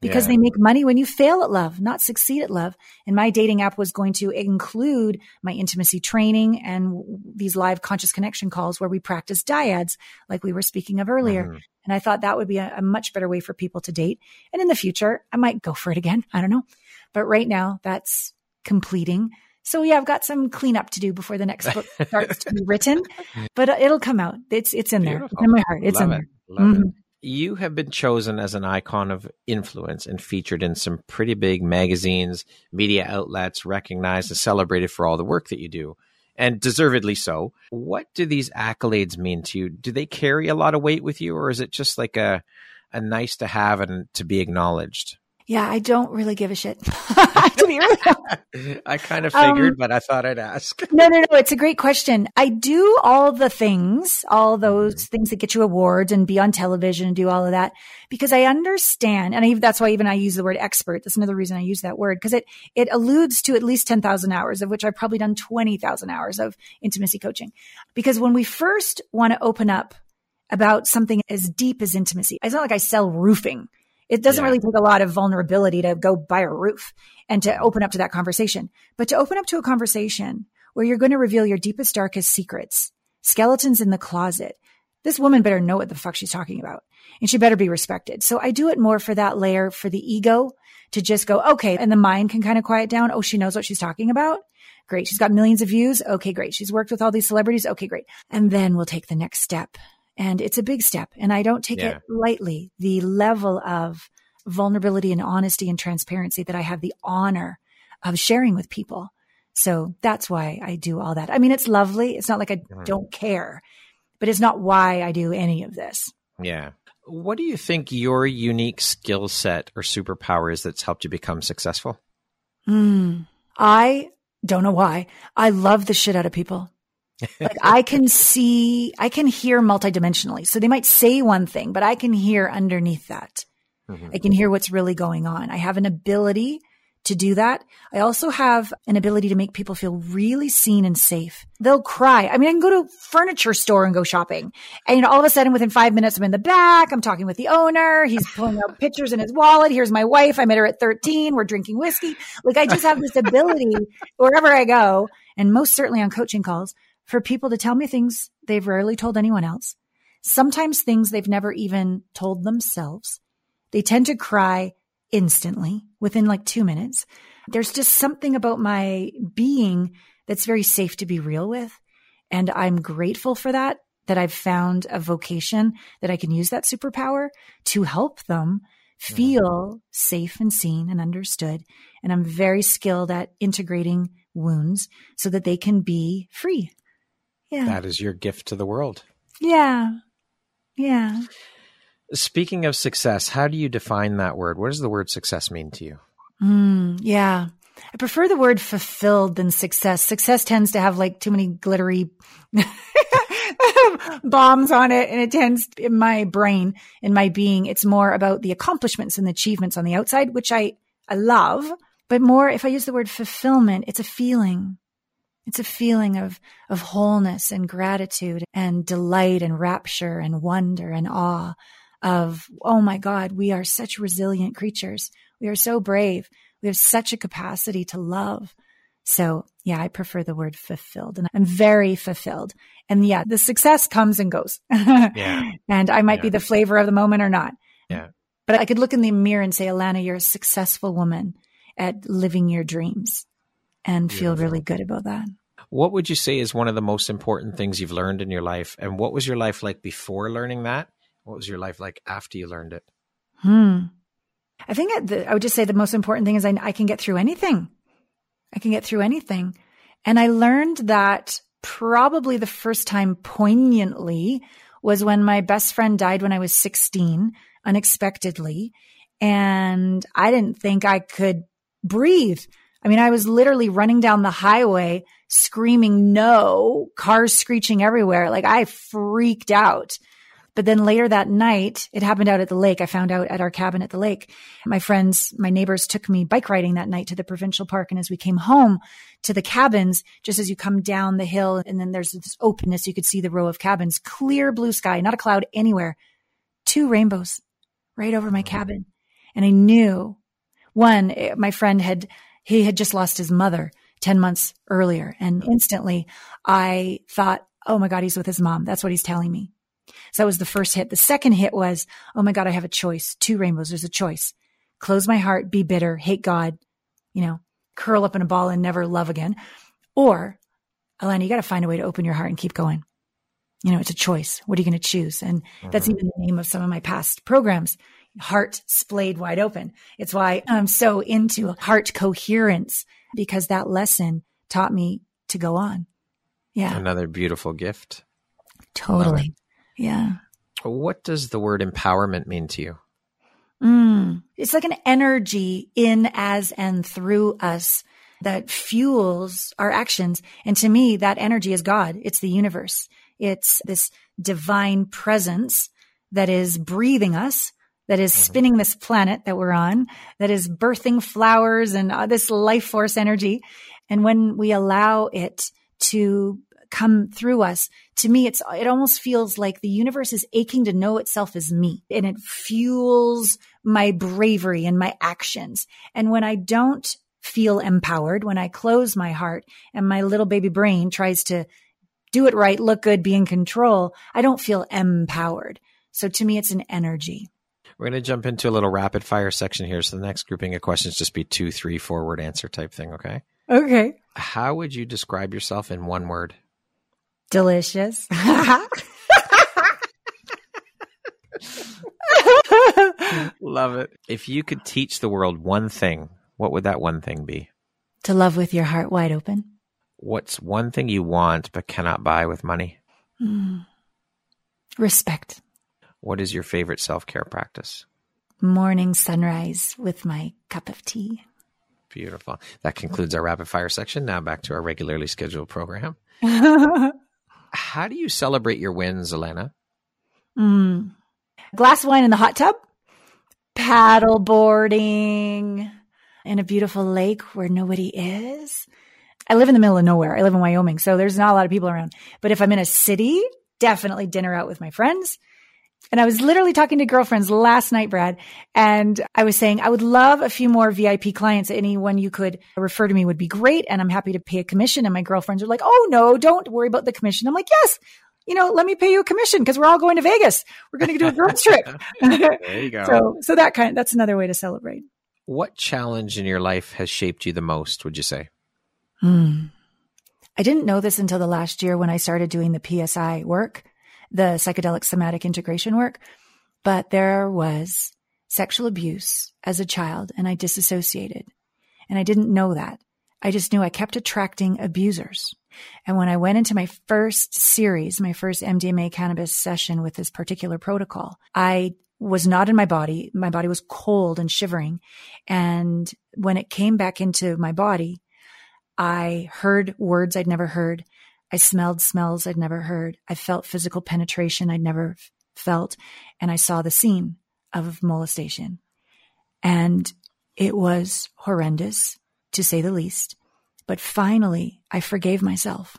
because yeah. they make money when you fail at love, not succeed at love. And my dating app was going to include my intimacy training and these live conscious connection calls where we practice dyads, like we were speaking of earlier. Mm-hmm. And I thought that would be a, a much better way for people to date. And in the future, I might go for it again. I don't know. But right now, that's completing so yeah, I've got some cleanup to do before the next book *laughs* starts to be written, but it'll come out. It's it's in Beautiful. there. It's in my heart. It's Love in it. there. Mm-hmm. You have been chosen as an icon of influence and featured in some pretty big magazines, media outlets, recognized and celebrated for all the work that you do, and deservedly so. What do these accolades mean to you? Do they carry a lot of weight with you, or is it just like a a nice to have and to be acknowledged? Yeah, I don't really give a shit. *laughs* *laughs* I kind of figured, um, but I thought I'd ask. no, no, no. It's a great question. I do all the things, all those mm-hmm. things that get you awards and be on television and do all of that because I understand. And I, that's why even I use the word expert. That's another reason I use that word because it, it alludes to at least 10,000 hours of which I've probably done 20,000 hours of intimacy coaching. Because when we first want to open up about something as deep as intimacy, it's not like I sell roofing it doesn't yeah. really take a lot of vulnerability to go buy a roof and to open up to that conversation. But to open up to a conversation where you're going to reveal your deepest, darkest secrets, skeletons in the closet, this woman better know what the fuck she's talking about and she better be respected. So I do it more for that layer for the ego to just go, okay. And the mind can kind of quiet down. Oh, she knows what she's talking about. Great. She's got millions of views. Okay, great. She's worked with all these celebrities. Okay, great. And then we'll take the next step and it's a big step. And I don't take yeah. it lightly. The level of vulnerability and honesty and transparency that I have the honor of sharing with people. So that's why I do all that. I mean, it's lovely. It's not like I mm-hmm. don't care, but it's not why I do any of this. Yeah. What do you think your unique skill set or superpower is that's helped you become successful? Mm, I don't know why. I love the shit out of people like I can see, I can hear multidimensionally. So they might say one thing, but I can hear underneath that. Mm-hmm. I can hear what's really going on. I have an ability to do that. I also have an ability to make people feel really seen and safe. They'll cry. I mean, I can go to a furniture store and go shopping. And you know, all of a sudden within five minutes, I'm in the back. I'm talking with the owner. He's pulling out pictures in his wallet. Here's my wife. I met her at 13. We're drinking whiskey. Like I just have this ability wherever I go. And most certainly on coaching calls for people to tell me things they've rarely told anyone else, sometimes things they've never even told themselves. They tend to cry instantly within like two minutes. There's just something about my being that's very safe to be real with. And I'm grateful for that, that I've found a vocation that I can use that superpower to help them feel safe and seen and understood. And I'm very skilled at integrating wounds so that they can be free yeah. That is your gift to the world. Yeah. Yeah. Speaking of success, how do you define that word? What does the word success mean to you? Mm, yeah. I prefer the word fulfilled than success. Success tends to have like too many glittery *laughs* bombs on it. And it tends in my brain, in my being, it's more about the accomplishments and the achievements on the outside, which I, I love. But more, if I use the word fulfillment, it's a feeling. It's a feeling of, of wholeness and gratitude and delight and rapture and wonder and awe of, oh my God, we are such resilient creatures. We are so brave. We have such a capacity to love. So yeah, I prefer the word fulfilled and I'm very fulfilled. And yeah, the success comes and goes. *laughs* yeah. And I might yeah. be the flavor of the moment or not. Yeah. But I could look in the mirror and say, Allana, you're a successful woman at living your dreams and feel really good about that. What would you say is one of the most important things you've learned in your life? And what was your life like before learning that? What was your life like after you learned it? Hmm. I think I would just say the most important thing is I, I can get through anything. I can get through anything. And I learned that probably the first time poignantly was when my best friend died when I was 16 unexpectedly. And I didn't think I could breathe. I mean, I was literally running down the highway screaming no, cars screeching everywhere. Like I freaked out. But then later that night, it happened out at the lake. I found out at our cabin at the lake. My friends, my neighbors took me bike riding that night to the provincial park. And as we came home to the cabins, just as you come down the hill and then there's this openness, you could see the row of cabins, clear blue sky, not a cloud anywhere, two rainbows right over my cabin. And I knew one, eh, my friend had, he had just lost his mother 10 months earlier. And instantly I thought, oh my God, he's with his mom. That's what he's telling me. So that was the first hit. The second hit was, oh my God, I have a choice. Two rainbows. There's a choice. Close my heart, be bitter, hate God, you know, curl up in a ball and never love again. Or, Allana, you got to find a way to open your heart and keep going. You know, it's a choice. What are you going to choose? And mm-hmm. that's even the name of some of my past programs. Heart splayed wide open. It's why I'm so into heart coherence because that lesson taught me to go on. Yeah. Another beautiful gift. Totally. Yeah. What does the word empowerment mean to you? Mm, it's like an energy in, as, and through us that fuels our actions. And to me, that energy is God. It's the universe. It's this divine presence that is breathing us, that is mm-hmm. spinning this planet that we're on, that is birthing flowers and uh, this life force energy. And when we allow it to come through us. To me, it's, it almost feels like the universe is aching to know itself as me and it fuels my bravery and my actions. And when I don't feel empowered, when I close my heart and my little baby brain tries to do it right, look good, be in control, I don't feel empowered. So to me, it's an energy. We're going to jump into a little rapid fire section here. So the next grouping of questions just be two, three, four word answer type thing. Okay. Okay. How would you describe yourself in one word? Delicious. *laughs* Love it. If you could teach the world one thing, what would that one thing be? To love with your heart wide open. What's one thing you want but cannot buy with money? Mm. Respect. What is your favorite self care practice? Morning sunrise with my cup of tea. Beautiful. That concludes our rapid fire section. Now back to our regularly scheduled program. *laughs* How do you celebrate your wins, Elena? Mm. Glass of wine in the hot tub, paddle boarding in a beautiful lake where nobody is. I live in the middle of nowhere. I live in Wyoming, so there's not a lot of people around. But if I'm in a city, definitely dinner out with my friends. And I was literally talking to girlfriends last night, Brad, and I was saying I would love a few more VIP clients. Anyone you could refer to me would be great. And I'm happy to pay a commission. And my girlfriends are like, Oh no, don't worry about the commission. I'm like, yes, you know, let me pay you a commission because we're all going to Vegas. We're going to do a girls trip. *laughs* there you *laughs* go. So, so that kind, that's another way to celebrate. What challenge in your life has shaped you the most, would you say? Hmm. I didn't know this until the last year when I started doing the PSI work the psychedelic somatic integration work, but there was sexual abuse as a child and I disassociated. And I didn't know that. I just knew I kept attracting abusers. And when I went into my first series, my first MDMA cannabis session with this particular protocol, I was not in my body. My body was cold and shivering. And when it came back into my body, I heard words I'd never heard. I smelled smells I'd never heard. I felt physical penetration I'd never felt. And I saw the scene of molestation. And it was horrendous, to say the least. But finally, I forgave myself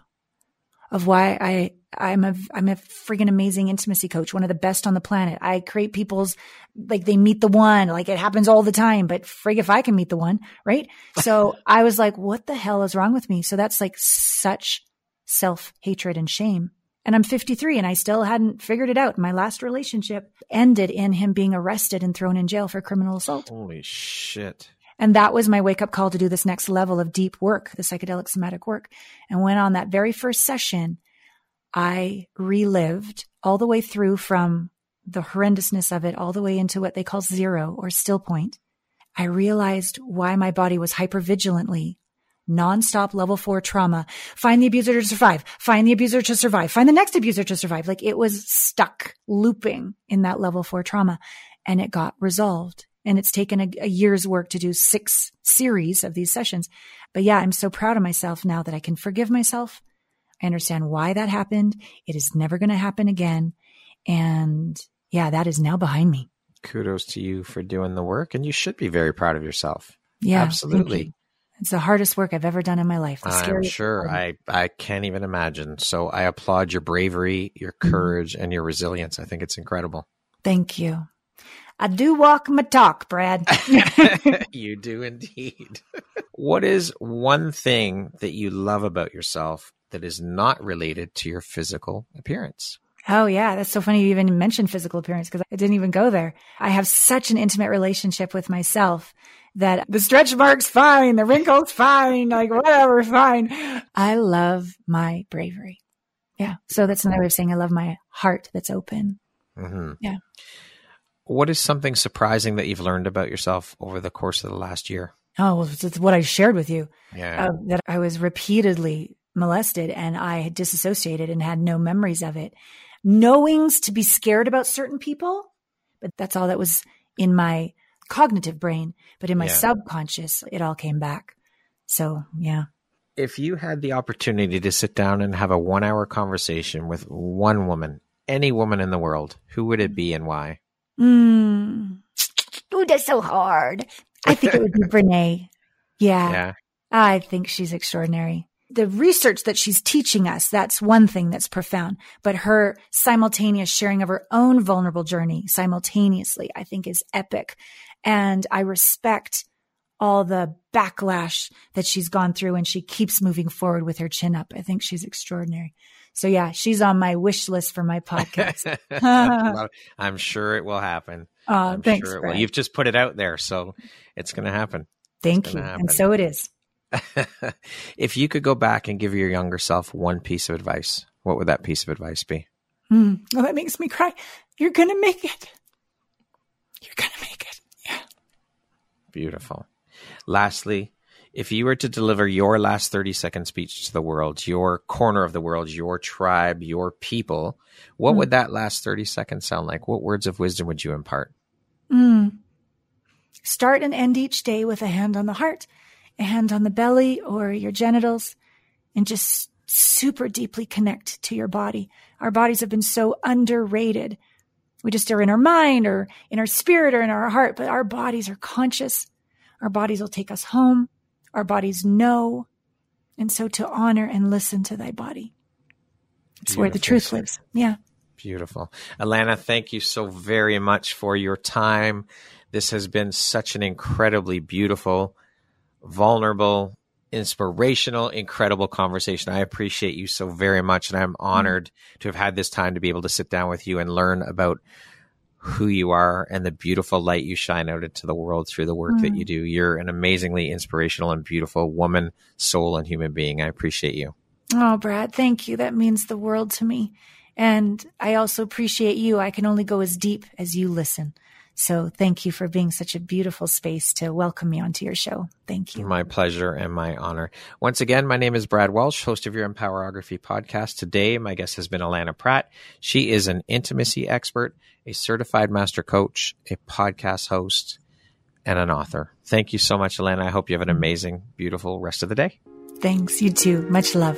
of why I, I'm a, I'm a freaking amazing intimacy coach, one of the best on the planet. I create people's, like they meet the one, like it happens all the time, but frig if I can meet the one, right? So I was like, what the hell is wrong with me? So that's like such self hatred and shame. And I'm 53 and I still hadn't figured it out. My last relationship ended in him being arrested and thrown in jail for criminal assault. Holy shit. And that was my wake up call to do this next level of deep work, the psychedelic somatic work. And when on that very first session, I relived all the way through from the horrendousness of it all the way into what they call zero or still point. I realized why my body was hypervigilantly nonstop level four trauma. Find the abuser to survive. Find the abuser to survive. Find the next abuser to survive. Like it was stuck looping in that level four trauma and it got resolved. And it's taken a, a, year's work to do six series of these sessions. But yeah, I'm so proud of myself now that I can forgive myself. I understand why that happened. It is never going to happen again. And yeah, that is now behind me. Kudos to you for doing the work. And you should be very proud of yourself. Yeah. Absolutely. It's the hardest work I've ever done in my life. I'm sure. I, I can't even imagine. So I applaud your bravery, your mm-hmm. courage, and your resilience. I think it's incredible. Thank you. I do walk my talk, Brad. *laughs* *laughs* you do indeed. what is one thing that you love about yourself that is not related to your physical appearance? Oh yeah, that's so funny you even mentioned physical appearance because I didn't even go there. I have such an intimate relationship with myself that the stretch mark's fine, the wrinkles fine, like whatever, fine. I love my bravery. Yeah. So that's another way of saying I love my heart that's open. Mm-hmm. Yeah. What is something surprising that you've learned about yourself over the course of the last year? Oh, well, it's what I shared with you. Yeah. Uh, that I was repeatedly molested and I had disassociated and had no memories of it. Knowings to be scared about certain people, but that's all that was in my cognitive brain, but in my yeah. subconscious, it all came back. So, yeah. If you had the opportunity to sit down and have a one hour conversation with one woman, any woman in the world, who would it be and why? Mm. Ooh, that's so hard. I think it would be *laughs* Brene. Yeah. yeah. I think she's extraordinary the research that she's teaching us, that's one thing that's profound. But her simultaneous sharing of her own vulnerable journey simultaneously, I think is epic. And I respect all the backlash that she's gone through and she keeps moving forward with her chin up. I think she's extraordinary. So yeah, she's on my wish list for my podcast. *laughs* *laughs* I'm sure it will happen. Oh, thanks. Sure You've just put it out there, so it's going to happen. Thank you. Happen. And so it is. *laughs* if you could go back and give your younger self one piece of advice, what would that piece of advice be? Mm, well, that makes me cry. You're going to make it. You're going to make it. Beautiful. Lastly, if you were to deliver your last 30 second speech to the world, your corner of the world, your tribe, your people, what mm. would that last 30 seconds sound like? What words of wisdom would you impart? Mm. Start and end each day with a hand on the heart a hand on the belly or your genitals and just super deeply connect to your body. Our bodies have been so underrated. We just are in our mind or in our spirit or in our heart, but our bodies are conscious. Our bodies will take us home. Our bodies know. And so to honor and listen to thy body. It's Beautiful. where the truth lives. Yeah. Beautiful. Allana, thank you so very much for your time. This has been such an incredibly beautiful vulnerable, inspirational, incredible conversation. I appreciate you so very much. And I'm honored mm-hmm. to have had this time to be able to sit down with you and learn about who you are and the beautiful light you shine out into the world through the work mm-hmm. that you do. You're an amazingly inspirational and beautiful woman, soul, and human being. I appreciate you. Oh, Brad, thank you. That means the world to me. And I also appreciate you. I can only go as deep as you listen. So thank you for being such a beautiful space to welcome me onto your show. Thank you. My pleasure and my honor. Once again, my name is Brad Welsh, host of your Empowerography podcast. Today, my guest has been Allana Pratt. She is an intimacy expert, a certified master coach, a podcast host, and an author. Thank you so much, Allana. I hope you have an amazing, beautiful rest of the day. Thanks. You too. Much love.